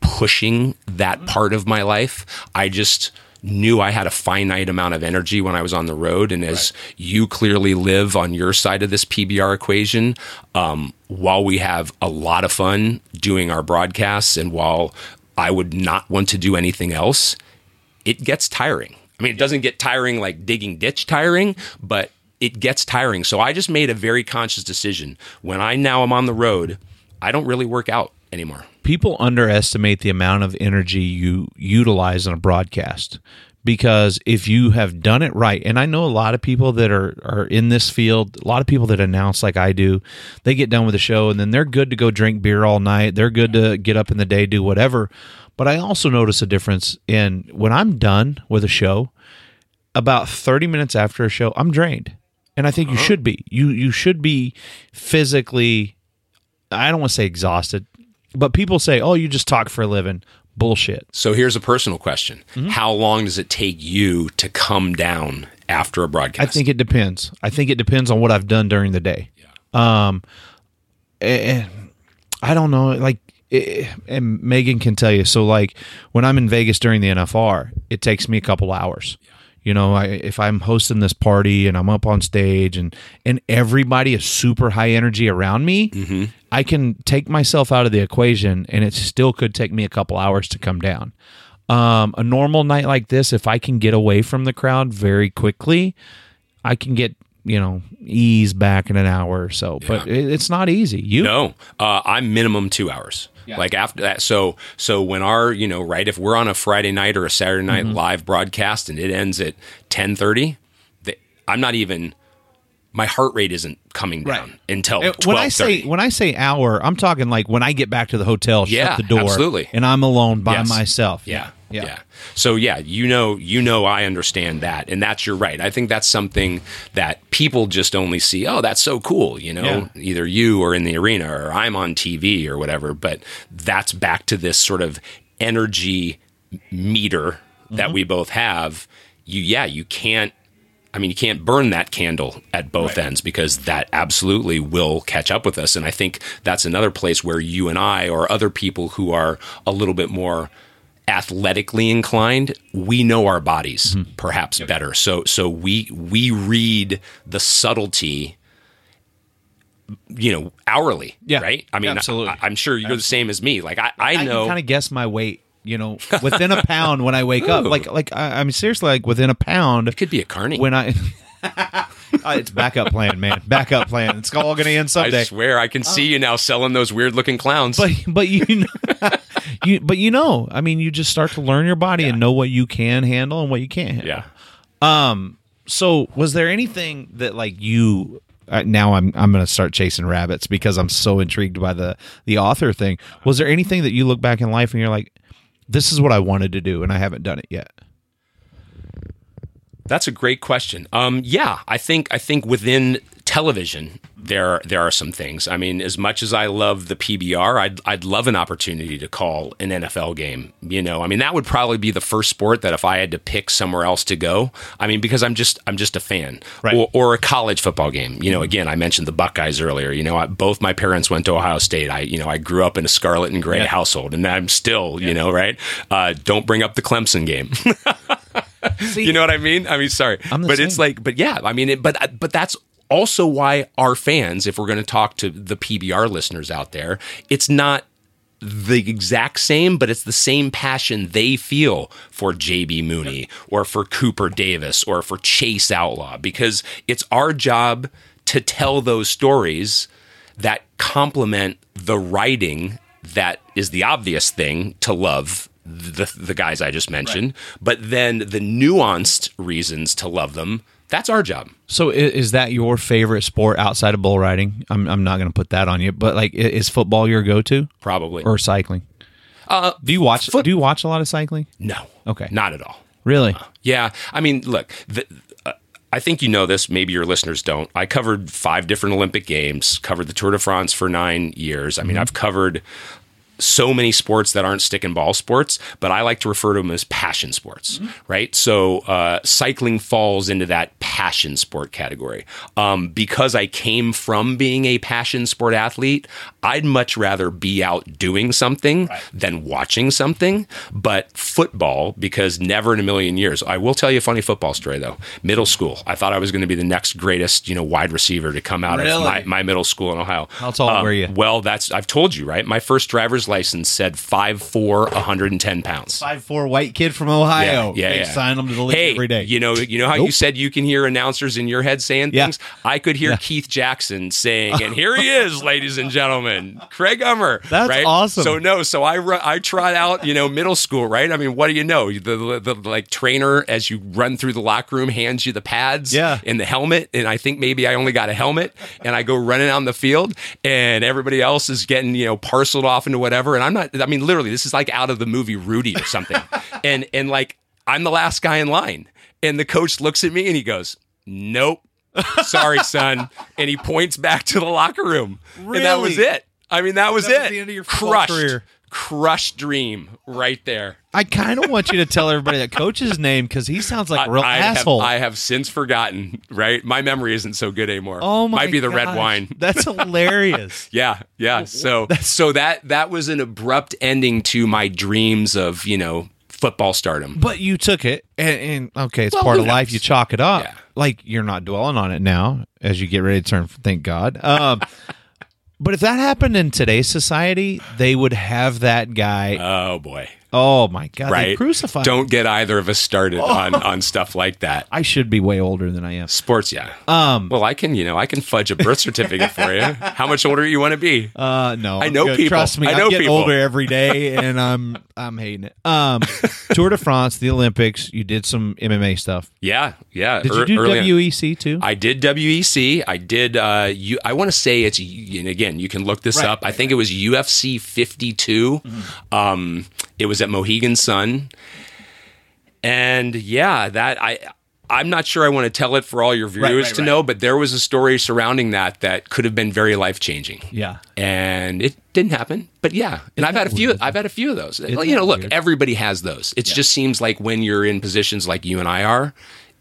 pushing that part of my life. I just knew I had a finite amount of energy when I was on the road. And as you clearly live on your side of this PBR equation, um, while we have a lot of fun doing our broadcasts and while I would not want to do anything else, it gets tiring. I mean, it doesn't get tiring like digging ditch tiring, but it gets tiring. So I just made a very conscious decision. When I now am on the road, I don't really work out anymore. People underestimate the amount of energy you utilize in a broadcast because if you have done it right and i know a lot of people that are, are in this field a lot of people that announce like i do they get done with the show and then they're good to go drink beer all night. They're good to get up in the day do whatever. But i also notice a difference in when i'm done with a show about 30 minutes after a show i'm drained. And i think you uh-huh. should be. You you should be physically I don't want to say exhausted, but people say, "Oh, you just talk for a living." Bullshit. So here's a personal question: Mm-hmm. How long does it take you to come down after a broadcast? I think it depends. I think it depends on what I've done during the day. Yeah. Um, and I don't know, like, eh, and Megan can tell you. So, like, when I'm in Vegas during the NFR, it takes me a couple hours. You know, I, if I'm hosting this party and I'm up on stage and and everybody is super high energy around me, I can take myself out of the equation, and it still could take me a couple hours to come down. Um, a normal night like this, if I can get away from the crowd very quickly, I can get you know ease back in an hour or so. But it, it's not easy. You no, uh, I'm minimum two hours. Like after that, so so when our you know right if we're on a Friday night or a Saturday night Mm-hmm. live broadcast and it ends at ten thirty, I'm not even my heart rate isn't coming down Right. until when I say when I say hour, I'm talking like when I get back to the hotel, Yeah, shut the door, absolutely. and I'm alone by Yes. myself. Yeah, yeah, yeah. So yeah, you know, you know, I understand that, and that's you're right. I think that's something that people just only see. Oh, that's so cool. You know, either you or in the arena, or I'm on TV or whatever. But that's back to this sort of energy meter that Mm-hmm. we both have. You, yeah, you can't. I mean, you can't burn that candle at both ends because that absolutely will catch up with us. And I think that's another place where you and I, or other people who are a little bit more athletically inclined, we know our bodies Mm-hmm. perhaps better. So, so we we read the subtlety, you know, hourly. Yeah, right. I mean, absolutely. I, am sure you're the same as me. Like I, I know. kind of guess my weight. You know, within a pound when I wake up, (laughs) like like I, I'm seriously like within a pound it could be a carny. when I. (laughs) (laughs) Uh, it's backup plan, man. Backup plan. It's all going to end someday. I swear, I can see you now selling those weird looking clowns. but but you know, (laughs) you but you know, I mean, you just start to learn your body and know what you can handle and what you can't handle. yeah. So, was there anything that like you? Uh, now I'm I'm going to start chasing rabbits because I'm so intrigued by the the author thing. Was there anything that you look back in life and you're like, this is what I wanted to do and I haven't done it yet? That's a great question. Um, yeah, I think I think within television there there are some things. I mean, as much as I love the PBR, I'd I'd love an opportunity to call an NFL game. You know, I mean that would probably be the first sport that if I had to pick somewhere else to go. I mean, because I'm just I'm just a fan. Right. Or, or a college football game. You know, again, I mentioned the Buckeyes earlier. You know, I, both my parents went to Ohio State. I you know I grew up in a scarlet and gray Yeah. household, and I'm still you know right. Uh, don't bring up the Clemson game. (laughs) (laughs) You know what I mean? I mean, sorry, but it's like, but yeah, I mean, it, but but that's also why our fans, if we're going to talk to the PBR listeners out there, it's not the exact same, but it's the same passion they feel for JB Mooney or for Cooper Davis or for Chase Outlaw because it's our job to tell those stories that complement the writing that is the obvious thing to love the the guys I just mentioned, but then the nuanced reasons to love them. That's our job. So is that your favorite sport outside of bull riding? I'm I'm not going to put that on you, but like, is football your go-to Probably. or cycling? uh, Do you watch? foot- do you watch a lot of cycling? no. Okay. Not at all. Really? Yeah, I mean, look, the, uh, I think you know this. Maybe your listeners don't. I covered five different Olympic games. Covered the Tour de France for nine years. I mean, I've covered so many sports that aren't stick and ball sports, but I like to refer to them as passion sports, right? So uh, cycling falls into that passion sport category. Um, because I came from being a passion sport athlete, I'd much rather be out doing something than watching something. But football, because never in a million years, I will tell you a funny football story though. Middle school, I thought I was going to be the next greatest, you know, wide receiver to come out Really? of my, my middle school in Ohio. How tall were you? Well, that's I've told you, right? My first driver's license said 5'4", 110 pounds. Five four white kid from Ohio. Yeah, They yeah. sign them to the league hey, every day. You know, you know how you Nope. said you can hear announcers in your head saying Yeah. things. I could hear Yeah. Keith Jackson saying, "And (laughs) here he is, ladies and gentlemen, Craig Hummer." That's right? awesome. So no, so I ru- I tried out, you know, middle school, right? I mean, what do you know? The, the, the like trainer as you run through the locker room hands you the pads, Yeah. and the helmet, and I think maybe I only got a helmet, and I go running on the field, and everybody else is getting you know parceled off into whatever, and I'm not. I mean, literally, this is like out of the movie Rudy or something, (laughs) and and like I'm the last guy in line, and the coach looks at me and he goes, "Nope." Sorry, (laughs) son. And he points back to the locker room. And that was it. I mean, that was That was it. the end of your crushed, career. Crushed dream right there. I kind of want you to tell everybody that coach's name because he sounds like a real I asshole. Have, I have since forgotten. Right, my memory isn't so good anymore. oh my! might be the red wine. (laughs) That's hilarious. (laughs) Yeah, yeah. So so that that was an abrupt ending to my dreams of you know football stardom. But you took it, and, and okay, it's Well, part of life. You chalk it up. Yeah. Like you're not dwelling on it now as you get ready to turn. Thank God. Um, but if that happened in today's society, they would have that guy. Oh boy, oh my God! They right? crucified. Don't get either of us started on on stuff like that. I should be way older than I am. Sports, yeah. Um. Well, I can, you know, I can fudge a birth certificate for you. (laughs) How much older you want to be? Uh, no, I know Good. people. Trust me, I know getting people. older every day, and I'm I'm hating it. Um, (laughs) Tour de France, the Olympics. You did some MMA stuff. Yeah, yeah. Did ear- you do. WEC too? I did WEC. I did. Uh, you, I want to say it's. And again, you can look this Right, up. I think it was UFC 52. Um, it was at Mohegan Sun, and yeah, that I. I'm not sure I want to tell it for all your viewers right, to right. know, but there was a story surrounding that that could have been very life changing. yeah. and it didn't happen. But yeah, and I've had a few. I've had a few of those. you know, look, weird? everybody has those. It just seems like when you're in positions like you and I are,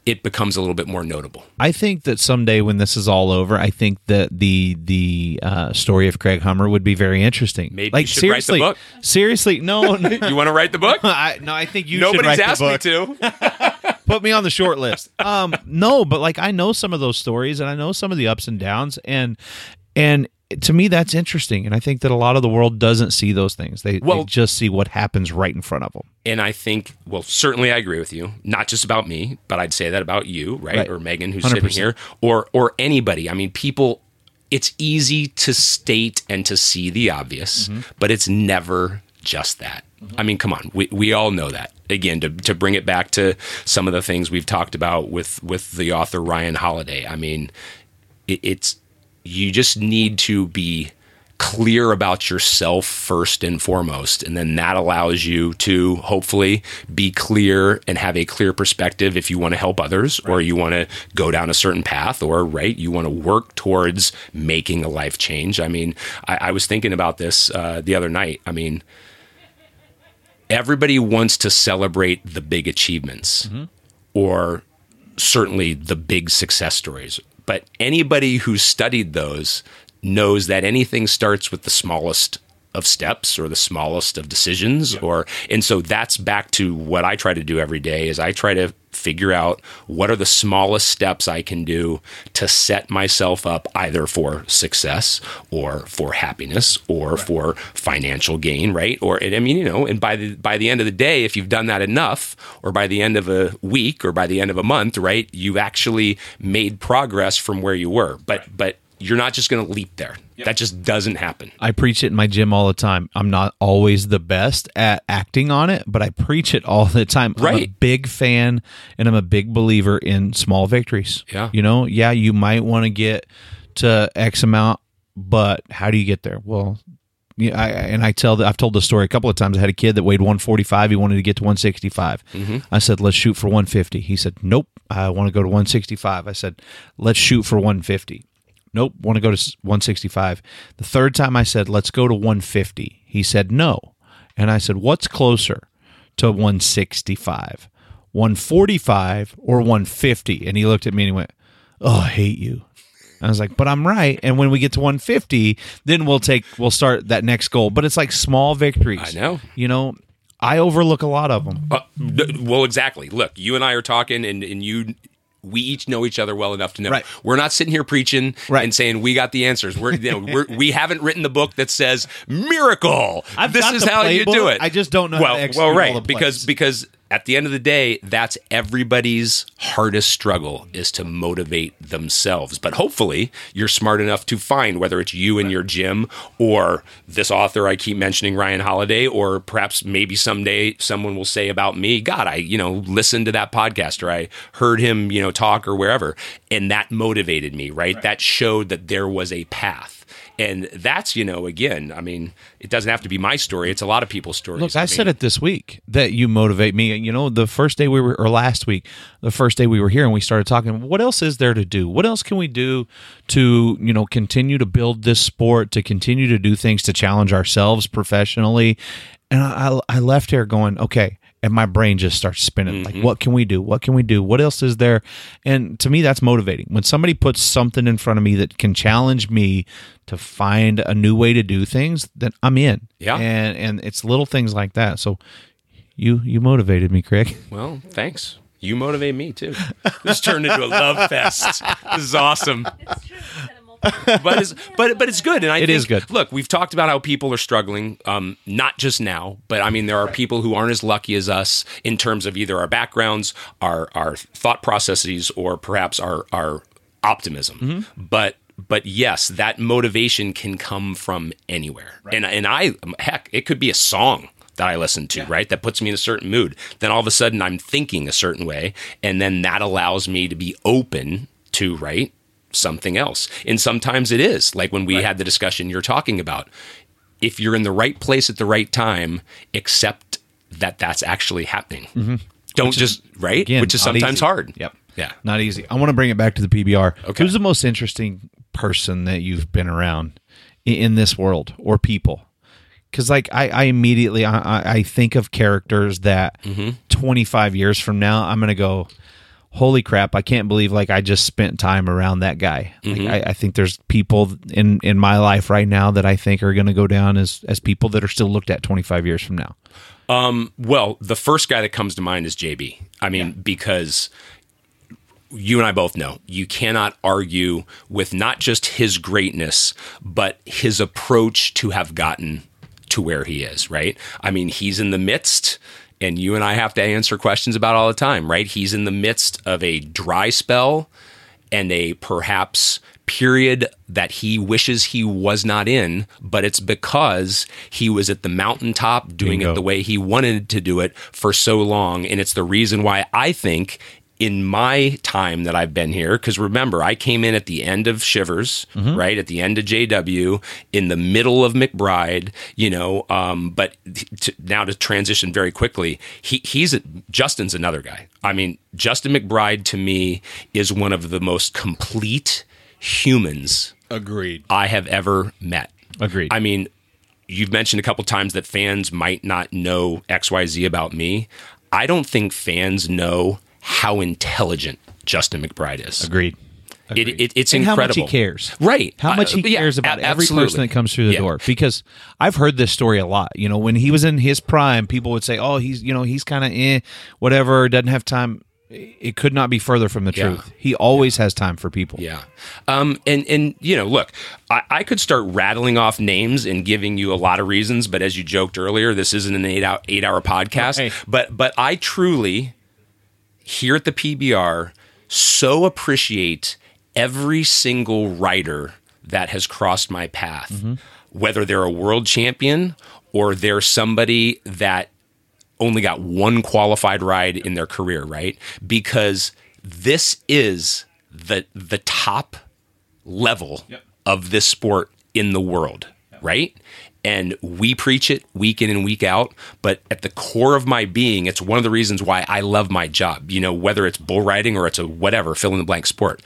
it becomes a little bit more notable. I think that someday when this is all over, I think that the the uh, story of Craig Hummer would be very interesting. Maybe like you should write the seriously, book. seriously, no, (laughs) no You want to write the book? (laughs) I, no, I think you should Nobody's write the asked book. me to. (laughs) Put me on the short list. Um, no, but like I know some of those stories, and I know some of the ups and downs, and and to me that's interesting, and I think that a lot of the world doesn't see those things. They, they just see what happens right in front of them. And I think, well, certainly I agree with you. Not just about me, but I'd say that about you, right? Right. Or Megan, who's sitting 100%. here, or or anybody. I mean, people. It's easy to state and to see the obvious, Mm-hmm. but it's never just that. I mean, come on, we we all know that. Again, to to bring it back to some of the things we've talked about with with the author Ryan Holiday. I mean, it, it's you just need to be clear about yourself first and foremost and then that allows you to hopefully be clear and have a clear perspective if you want to help others or you want to go down a certain path or right you want to work towards making a life change. I mean i, I was thinking about this uh, the other night. I mean everybody wants to celebrate the big achievements or certainly the big success stories. But anybody who's studied those knows that anything starts with the smallest of steps or the smallest of decisions or and so that's back to what I try to do every day is I try to figure out what are the smallest steps I can do to set myself up either for success or for happiness or for financial gain right? Or I mean you know and by the by the end of the day if you've done that enough or by the end of a week or by the end of a month right you've actually made progress from where you were. But but you're not just going to leap there That just doesn't happen. I preach it in my gym all the time. I'm not always the best at acting on it, but I preach it all the time. I'm a Right. big fan and I'm a big believer in small victories. Yeah. You know, yeah, you might want to get to X amount, but how do you get there? Well, yeah, I, and I tell the, I've told the story a couple of times. I had a kid that weighed 145. He wanted to get to 165. Mm-hmm. I said, let's shoot for 150. He said, nope, I want to go to 165. I said, let's shoot for 150. Nope, want to go to 165. The third time I said, let's go to 150. He said, no. And I said, what's closer to 165? 145 or 150? And he looked at me and he went, oh, I hate you. I was like, but I'm right. And when we get to 150, then we'll take, we'll start that next goal. But it's like small victories. I know. You know, I overlook a lot of them. Uh, well, exactly. Look, you and I are talking, and, and you, we each know each other well enough to know Right. we're not sitting here preaching Right. and saying we got the answers. We're, you know, we're (laughs) we haven't written the book that says miracle. I've this is how you do it. I just don't know how Well, well, right? because because at the end of the day, that's everybody's hardest struggle is to motivate themselves. But hopefully, you're smart enough to find whether it's you in your gym or this author I keep mentioning, Ryan Holiday, or perhaps maybe someday someone will say about me, God, I you know listened to that podcast or I heard him you know talk or wherever, and that motivated me. Right? That showed that there was a path. And that's, you know, again, I mean, it doesn't have to be my story. It's a lot of people's stories. Look, I mean, said it this week that you motivate me. You know, the first day we were, or last week, the first day we were here and we started talking, what else is there to do? What else can we do to, you know, continue to build this sport, to continue to do things to challenge ourselves professionally? And I, I left here going, okay. And my brain just starts spinning. Like, mm-hmm. what can we do? What can we do? What else is there? And to me, that's motivating. When somebody puts something in front of me that can challenge me to find a new way to do things, then I'm in Yeah. and and it's little things like that. So you you motivated me, Craig. (laughs) Well, thanks. You motivate me too. This turned into a love fest. This is awesome. But it's but but it's good, and I It think, is good. Look, we've talked about how people are struggling, um, not just now, but I mean there are people who aren't as lucky as us in terms of either our backgrounds, our our thought processes, or perhaps our our optimism. Mm-hmm. But but yes, that motivation can come from anywhere, and and I heck, it could be a song that I listen to, right? That puts me in a certain mood. Then all of a sudden I'm thinking a certain way, and then that allows me to be open to right something else. And sometimes it is like when we had the discussion you're talking about. If you're in the right place at the right time, accept that that's actually happening. Don't just right, Mm-hmm. Again, which is sometimes easy. hard. Yep. Yeah. Not easy. I want to bring it back to the PBR. Okay. Who's the most interesting person that you've been around in this world or people? Because like I, I immediately I, I- I think of characters that Mm-hmm. 25 years from now I'm gonna go, holy crap! I can't believe like I just spent time around that guy. Mm-hmm. Like, I, I think there's people in in my life right now that I think are gonna go down as as people that are still looked at 25 years from now. Well, the first guy that comes to mind is JB. I mean, because you and I both know you cannot argue with not just his greatness, but his approach to have gotten to where he is, right? I mean, he's in the midst, and you and I have to answer questions about all the time, right? He's in the midst of a dry spell and a perhaps period that he wishes he was not in, but it's because he was at the mountaintop doing Bingo. it the way he wanted to do it for so long. And it's the reason why I think in my time that I've been here, because remember, I came in at the end of Shivers, right? At the end of JW, in the middle of McBride, you know, um, but to, now to transition very quickly, he, he's a, Justin's another guy. I mean, Justin McBride to me is one of the most complete humans Agreed. I have ever met. Agreed. I mean, you've mentioned a couple times that fans might not know XYZ about me. I don't think fans know how intelligent Justin McBride is. Agreed. It, it, it's and incredible. how much he cares, Right. How much he Uh, yeah, cares about a- every person that comes through the Yeah. door. Because I've heard this story a lot. You know, when he was in his prime, people would say, "Oh, he's you know he's kind of eh, whatever, doesn't have time." It could not be further from the Yeah. truth. He always has time for people. Yeah. Um, and, and, you know, look, I, I could start rattling off names and giving you a lot of reasons, but as you joked earlier, this isn't an eight hour, eight hour podcast. Right. But, but I truly, here at the PBR, so appreciate every single writer that has crossed my path, mm-hmm. whether they're a world champion or they're somebody that only got one qualified ride in their career, right? Because this is the the top level of this sport in the world, right? And we preach it week in and week out, but at the core of my being, it's one of the reasons why I love my job. You know, whether it's bull riding or it's a whatever, fill in the blank sport.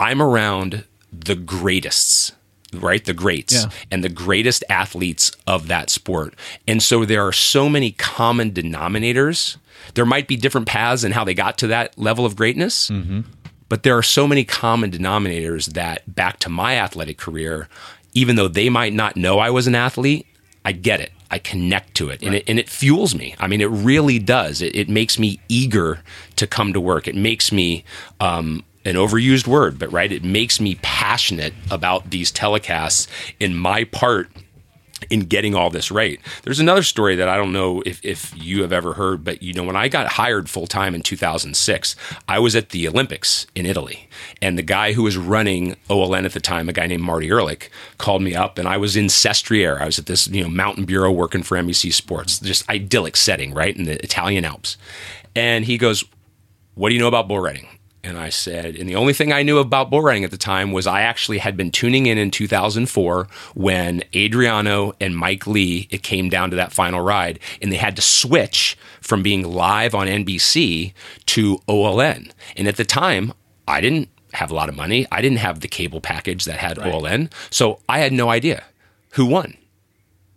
I'm around the greatest, right? The greats Yeah. and the greatest athletes of that sport. And so there are so many common denominators. There might be different paths in how they got to that level of greatness, mm-hmm. but there are so many common denominators that back to my athletic career, even though they might not know I was an athlete, I get it. I connect to it and, it and it fuels me. I mean, it really does. It, it makes me eager to come to work. It makes me, um, an overused word, but right, it makes me passionate about these telecasts in my part in getting all this right. There's another story that I don't know if, if you have ever heard, but you know, when I got hired full time in 2006, I was at the Olympics in Italy. And the guy who was running OLN at the time, a guy named Marty Ehrlich, called me up and I was in Sestriere. I was at this, you know, mountain bureau working for NBC Sports, just idyllic setting, right? In the Italian Alps. And he goes, What do you know about bull riding? And I said, and the only thing I knew about bull riding at the time was I actually had been tuning in in 2004 when Adriano and Mike Lee, it came down to that final ride, and they had to switch from being live on NBC to OLN. And at the time, I didn't have a lot of money. I didn't have the cable package that had OLN. So I had no idea who won.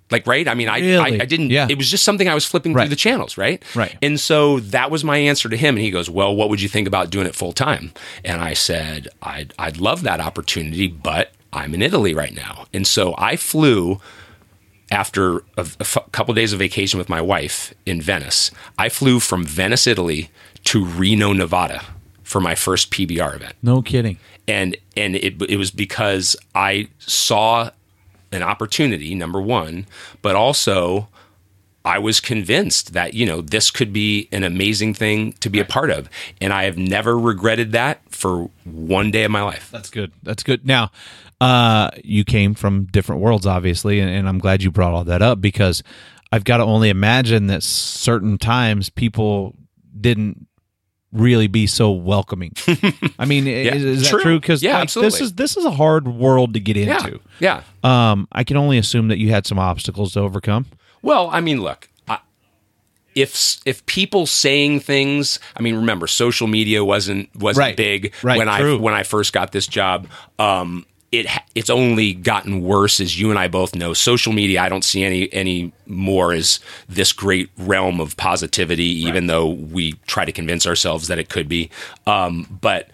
Like, right? I mean, I, Really? I, I didn't, Yeah. it was just something I was flipping Right. through the channels, right? Right. And so that was my answer to him. And he goes, Well, what would you think about doing it full time? And I said, I'd, I'd love that opportunity, but I'm in Italy right now. And so I flew after a, a f- couple of days of vacation with my wife in Venice. I flew from Venice, Italy to Reno, Nevada for my first PBR event No kidding. and and it it was because I saw an opportunity number 1 but also I was convinced that you know this could be an amazing thing to be a part of and I have never regretted that for one day of my life. That's good. That's good. Now, uh, you came from different worlds, obviously, and, and I'm glad you brought all that up because I've got to only imagine that certain times people didn't really be so welcoming. (laughs) I mean, is, is that true. true? Because Yeah, this absolutely. is this is a hard world to get into. Yeah. Um, I can only assume that you had some obstacles to overcome. Well, I mean, look, I, if if people saying things, I mean, remember, social media wasn't wasn't Right. big Right, when I when I first got this job. Um, it it's only gotten worse, as you and I both know. Social media, I don't see any any more as this great realm of positivity, even though we try to convince ourselves that it could be. Um, but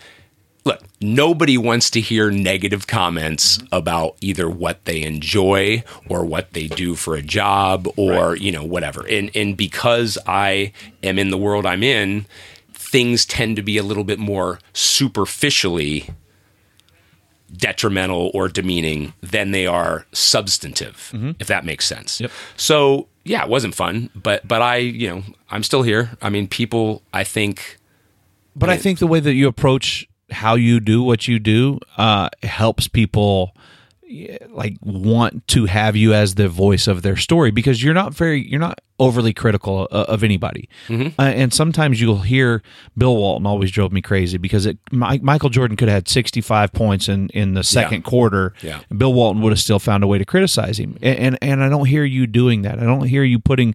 look, nobody wants to hear negative comments about either what they enjoy or what they do for a job or, you know, whatever. And and because I am in the world I'm in, things tend to be a little bit more superficially detrimental or demeaning than they are substantive, if that makes sense. Yep. So yeah, it wasn't fun, but but I, you know, I'm still here. I mean, people I think But I think the way that you approach how you do what you do uh, helps people like want to have you as the voice of their story because you're not very you're not overly critical uh, of anybody. Mm-hmm. uh, and sometimes you'll hear bill walton always drove me crazy because it Mi- michael jordan could have had 65 points in in the second quarter. Yeah. bill walton would have still found a way to criticize him. And and, and i don't hear you doing that. I don't hear you putting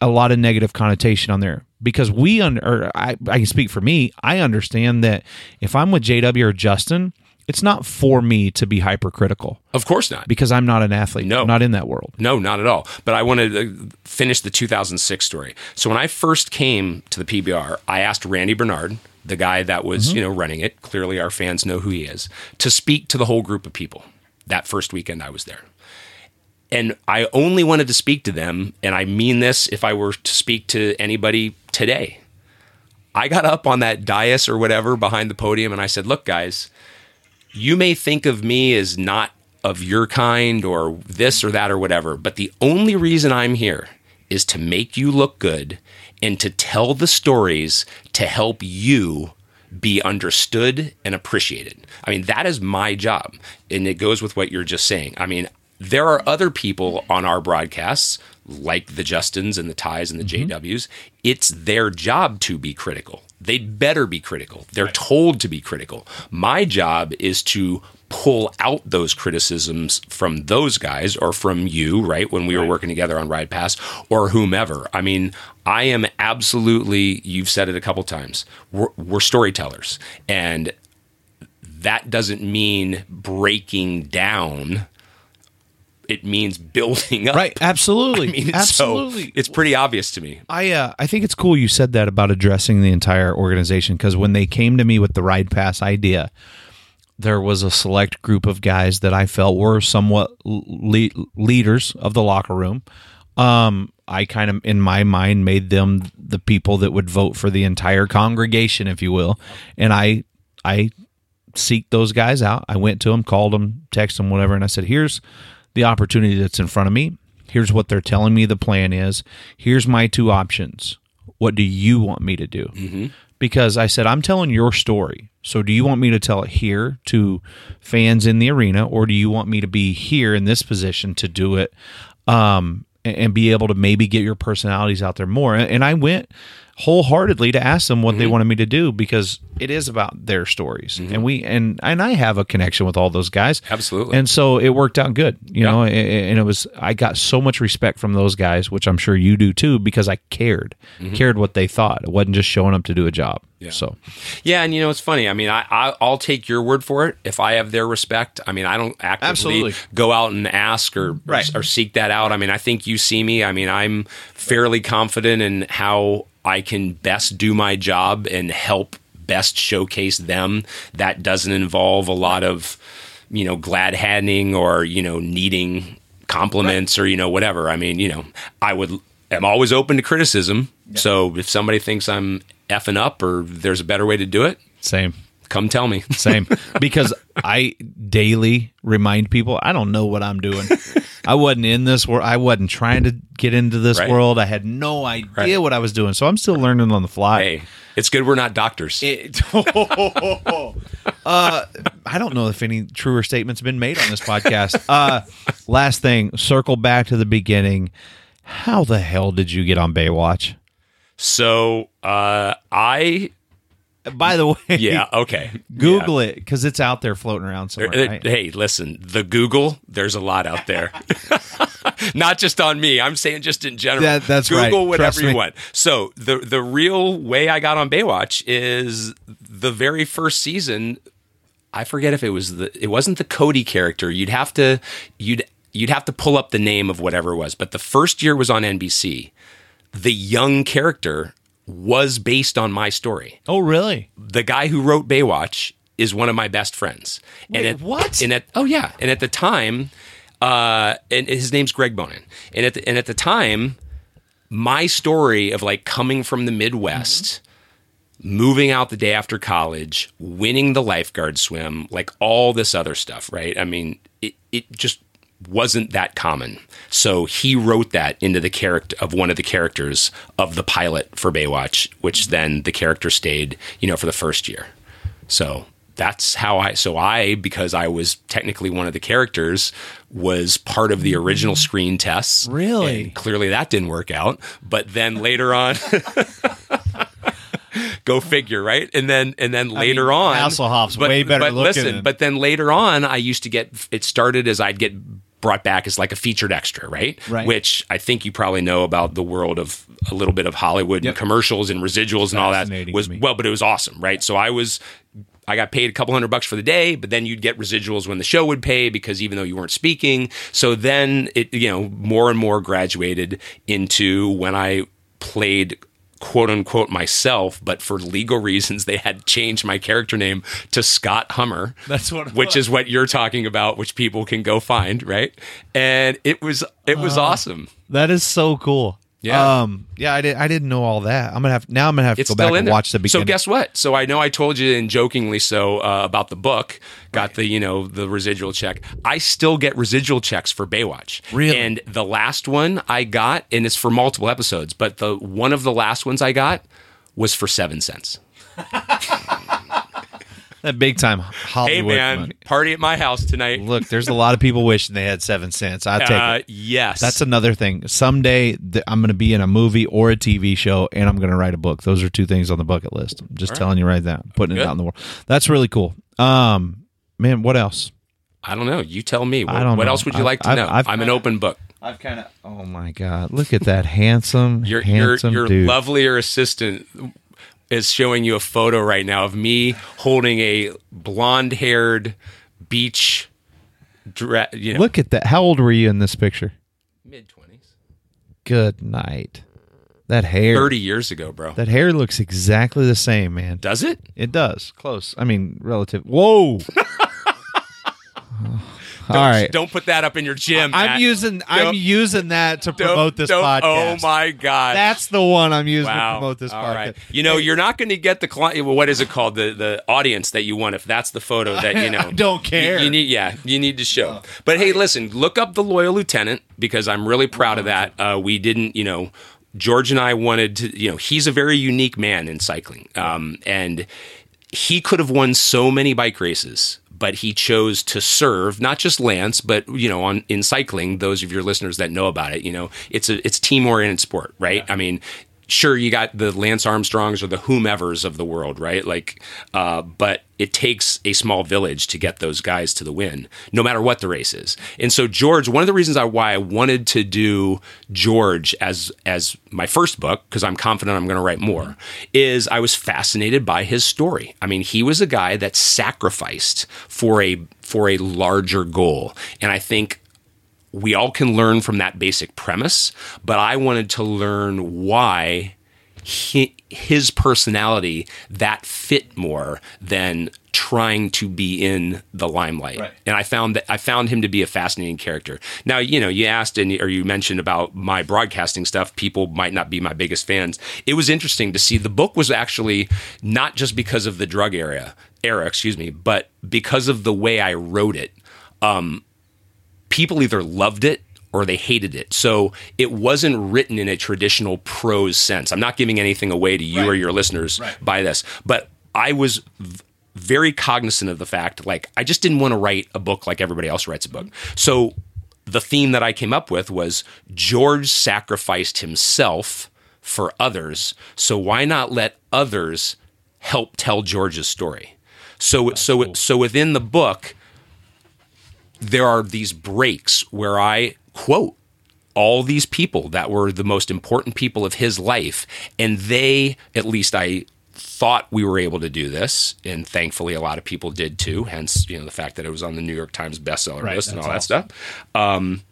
a lot of negative connotation on there because we under or I, I can speak for me. I understand that if i'm with jw or justin it's not for me to be hypercritical of course not. because i'm not an athlete No. I'm not in that world No, not at all. But I want to finish the 2006 story. So when I first came to the PBR, I asked Randy Bernard, the guy that was, mm-hmm. you know, running it, clearly our fans know who he is, to speak to the whole group of people. That first weekend I was there. And I only wanted to speak to them, and I mean this if I were to speak to anybody today. I got up on that dais or whatever behind the podium and I said, "Look, guys, you may think of me as not of your kind or this or that or whatever, but the only reason I'm here is to make you look good and to tell the stories to help you be understood and appreciated. I mean, that is my job. And it goes with what you're just saying. I mean, there are other people on our broadcasts, like the Justins and the Ties and the mm-hmm. JWs. It's their job to be critical. They'd better be critical. They're told to be critical. My job is to pull out those criticisms from those guys or from you, right? When we were working together on Ride Pass or whomever. I mean, I am absolutely, you've said it a couple times, we're, we're storytellers. And that doesn't mean breaking down. It means building up. Right, absolutely. (laughs) I mean, absolutely. so it's pretty obvious to me. I uh, I think it's cool you said that about addressing the entire organization because when they came to me with the ride pass idea, there was a select group of guys that I felt were somewhat le- leaders of the locker room. Um, I kind of, in my mind, made them the people that would vote for the entire congregation, if you will, and I I seek those guys out. I went to them, called them, texted them, whatever, and I said, "Here's the opportunity that's in front of me. Here's what they're telling me the plan is. Here's my two options. What do you want me to do?" Because I said, "I'm telling your story. So do you want me to tell it here to fans in the arena, or do you want me to be here in this position to do it?" Um, and and be able to maybe get your personalities out there more. And I went wholeheartedly to ask them what they mm-hmm. wanted me to do because it is about their stories. Mm-hmm. And we and and I have a connection with all those guys. Absolutely. And so it worked out good, you know, a- a- and it was I got so much respect from those guys, which I'm sure you do too because I cared. Mm-hmm. Cared what they thought. It wasn't just showing up to do a job. yeah. So Yeah, and you know it's funny. I mean, I, I I'll take your word for it if I have their respect. I mean, I don't actively Absolutely. go out and ask or Right. or seek that out. I mean, I think you see me. I mean, I'm fairly confident in how I can best do my job and help best showcase them. That doesn't involve a lot of you know glad handing or you know needing compliments or you know whatever. I mean, you know, I would am always open to criticism. So if somebody thinks I'm effing up or there's a better way to do it, same. Come tell me. (laughs) Same. because I daily remind people I don't know what I'm doing. I wasn't in this world. I wasn't trying to get into this Right. world. I had no idea Right. what I was doing. So I'm still learning on the fly. hey, it's good we're not doctors. It- (laughs) uh, I don't know if any truer statements have been made on this podcast. Uh, last thing, circle back to the beginning. How the hell did you get on Baywatch? so uh, I By the way, yeah okay (laughs) Google it because it's out there floating around Yeah. somewhere. Right? Hey, listen, the Google, there's a lot out there. (laughs) Not just on me. I'm saying just in general. That- that's right. Google whatever you want. So the the real way I got on Baywatch is the very first season. I forget if it was the it wasn't the Cody character. You'd have to you'd you'd have to pull up the name of whatever it was. But the first year was on NBC. The young character was based on my story Oh, really? the guy who wrote Baywatch is one of my best friends. Wait, and at, what? And at oh yeah, and at the time, uh, and his name's Greg Bonann. And at the, and at the time, my story of like coming from the Midwest, moving out the day after college, winning the lifeguard swim, like all this other stuff, right? I mean, it it just wasn't that common. So he wrote that into the character of one of the characters of the pilot for Baywatch, which then the character stayed, you know, for the first year. So that's how I so I because I was technically one of the characters was part of the original mm-hmm. screen tests. Really? And clearly that didn't work out, but then later on (laughs) Go figure, right? And then and then later mean, on, Hasselhoff's way better But looking listen, but then later on, I used to get. It started as I'd get brought back as like a featured extra, right? Right. Which I think you probably know about the world of a little bit of Hollywood Yep. and commercials and residuals and all that was well, but it was awesome, right? So I was. I got paid a couple hundred bucks for the day, but then you'd get residuals when the show would pay because even though you weren't speaking. So then it, you know, more and more graduated into when I played quote unquote myself, but for legal reasons, they had changed my character name to Scott Hummer. That's what which is what you're talking about, which people can go find, right? And it was it was uh, awesome. That is so cool. Yeah. Um. Yeah. I did. I didn't know all that. I'm gonna have now. I'm gonna have to It's go back and there. watch the beginning. So guess what? So I know I told you and jokingly so uh, about the book. Got the you know the residual check. I still get residual checks for Baywatch. Really? And the last one I got, and it's for multiple episodes, but the one of the last ones I got was for seven cents. (laughs) that big time Hollywood. Hey man, money. party at my house tonight. Look, there's a lot of people wishing they had seven cents. I take Uh, it. yes, That's another thing. Someday th- I'm going to be in a movie or a TV show, and I'm going to write a book. Those are two things on the bucket list. I'm just telling you right now, putting it out in the world. That's really cool. Um, man, what else? I don't know. You tell me. What, I don't what know. else would you I've- like to I've- know? I've I'm an open book. I've kind of. Oh my God! Look at that handsome, Your your handsome your dude. lovelier assistant is showing you a photo right now of me holding a blonde-haired beach dress. You know, Look at that. How old were you in this picture? mid twenties, Good night. That hair. thirty years ago, bro. That hair looks exactly the same, man. Does it? It does. Close. I mean, relative. Whoa. (laughs) All right. Don't put that up in your gym. I'm Matt. using I'm Don't- using that to promote this don't- podcast. Oh my god! That's the one I'm using wow. to promote this All podcast. right. You know, you're not going to get the client. What is it called? The the audience that you want. If that's the photo that you (laughs) know, I don't care. You, you need, yeah, you need to show. But hey, listen, look up the loyal lieutenant because I'm really proud of that. Uh, we didn't, you know. George and I wanted to, you know, he's a very unique man in cycling. Um, and he could have won so many bike races, but he chose to serve not just Lance, but you know, on in cycling. Those of your listeners that know about it, you know, it's a it's team oriented sport, right? I mean, sure, you got the Lance Armstrongs or the whomevers of the world, right? Like, uh, but it takes a small village to get those guys to the win, no matter what the race is. And so, George, one of the reasons I why I wanted to do George as as my first book because I'm confident I'm going to write more is I was fascinated by his story. I mean, he was a guy that sacrificed for a for a larger goal, and I think we all can learn from that basic premise, but I wanted to learn why he, his personality that fit more than trying to be in the limelight. Right. And I found that I found him to be a fascinating character. Now, you know, you asked and or you mentioned about my broadcasting stuff. People might not be my biggest fans. It was interesting to see the book was actually not just because of the drug era era, excuse me, but because of the way I wrote it um, people either loved it or they hated it. So it wasn't written in a traditional prose sense. I'm not giving anything away to you or your listeners by this, but I was v- very cognizant of the fact like I just didn't want to write a book like everybody else writes a book. So the theme that I came up with was George sacrificed himself for others. So why not let others help tell George's story? So so so within the book there are these breaks where I quote all these people that were the most important people of his life. And they, at least I thought we were able to do this. And thankfully, a lot of people did too. Hence, you know, the fact that it was on the New York Times bestseller Right, list and all that's that stuff. Um,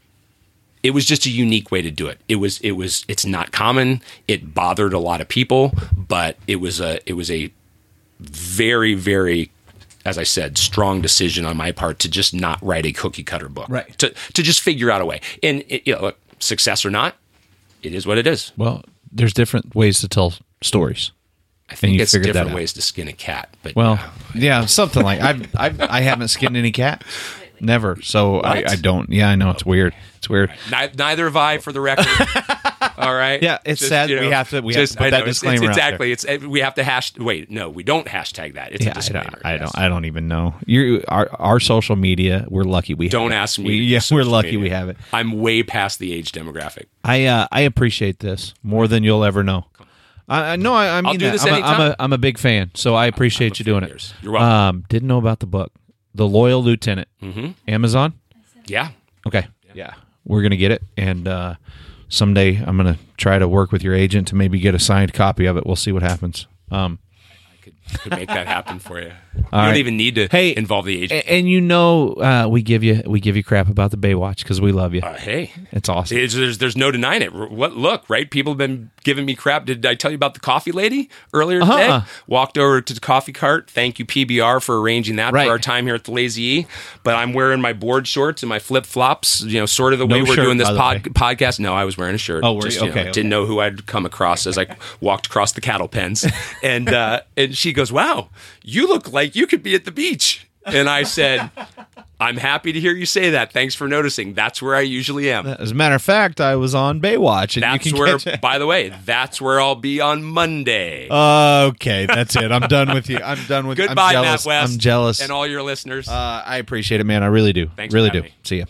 it was just a unique way to do it. It was, it was, it's not common. It bothered a lot of people, but it was a, it was a very, very, as I said, strong decision on my part to just not write a cookie cutter book. Right. To to just figure out a way. And it, you know, look, success or not, it is what it is. Well, there's different ways to tell stories. I think you it's figured that different ways to skin a cat. But Well, yeah, something like I've, I've I haven't skinned any cat, never. So I, I don't. Yeah, I know it's weird. It's weird. Neither have I, for the record. (laughs) All right. Yeah, it's sad we have to- we have to put I that know, it's- disclaimer It's, out exactly. It's we have to hash. Wait, no, we don't hashtag that. It's Yeah, a I disclaimer. don't. I don't. I don't even know. You our our social media. We're lucky we Don't have it. ask me. We, yeah, we're lucky media. we have it. I'm way past the age demographic. I uh, I appreciate this more than you'll ever know. I, I no, I, I mean this I'm, a, a I'm a big fan, so I appreciate you doing of it. You're welcome. Um, didn't know about the book, The Loyal Lieutenant. Mm-hmm. Amazon. Yeah. Okay. Yeah. We're gonna get it, and uh, someday I'm gonna try to work with your agent to maybe get a signed copy of it. We'll see what happens. Um, Could, make that happen for you. you right. don't even need to Hey, involve the agent. and you know, uh, we give you we give you crap about the Baywatch because we love you. Uh, hey, it's awesome. It's- there's there's no denying it. What look, right? People have been giving me crap. Did I tell you about the coffee lady earlier today? Uh-huh. Walked over to the coffee cart. Thank you PBR for arranging that Right. for our time here at the Lazy E. But I'm wearing my board shorts and my flip flops. You know, sort of the No way we're shirt, doing this pod, podcast. No, I was wearing a shirt. Oh, were Just, you? know, Okay, okay. Didn't know who I'd come across as I walked across the cattle pens, (laughs) and uh, and she goes, "Wow, you look like you could be at the beach." And I said, (laughs) I'm happy to hear you say that. Thanks for noticing. That's where I usually am. As a matter of fact, I was on Baywatch, and That's you can where, catch by the way, that's where I'll be on Monday. Okay, that's it. I'm done with you. I'm done with. you. Goodbye, I'm jealous. Matt West. I'm jealous. And all your listeners. uh, I appreciate it, man. I really do. Thanks really do. me. See ya.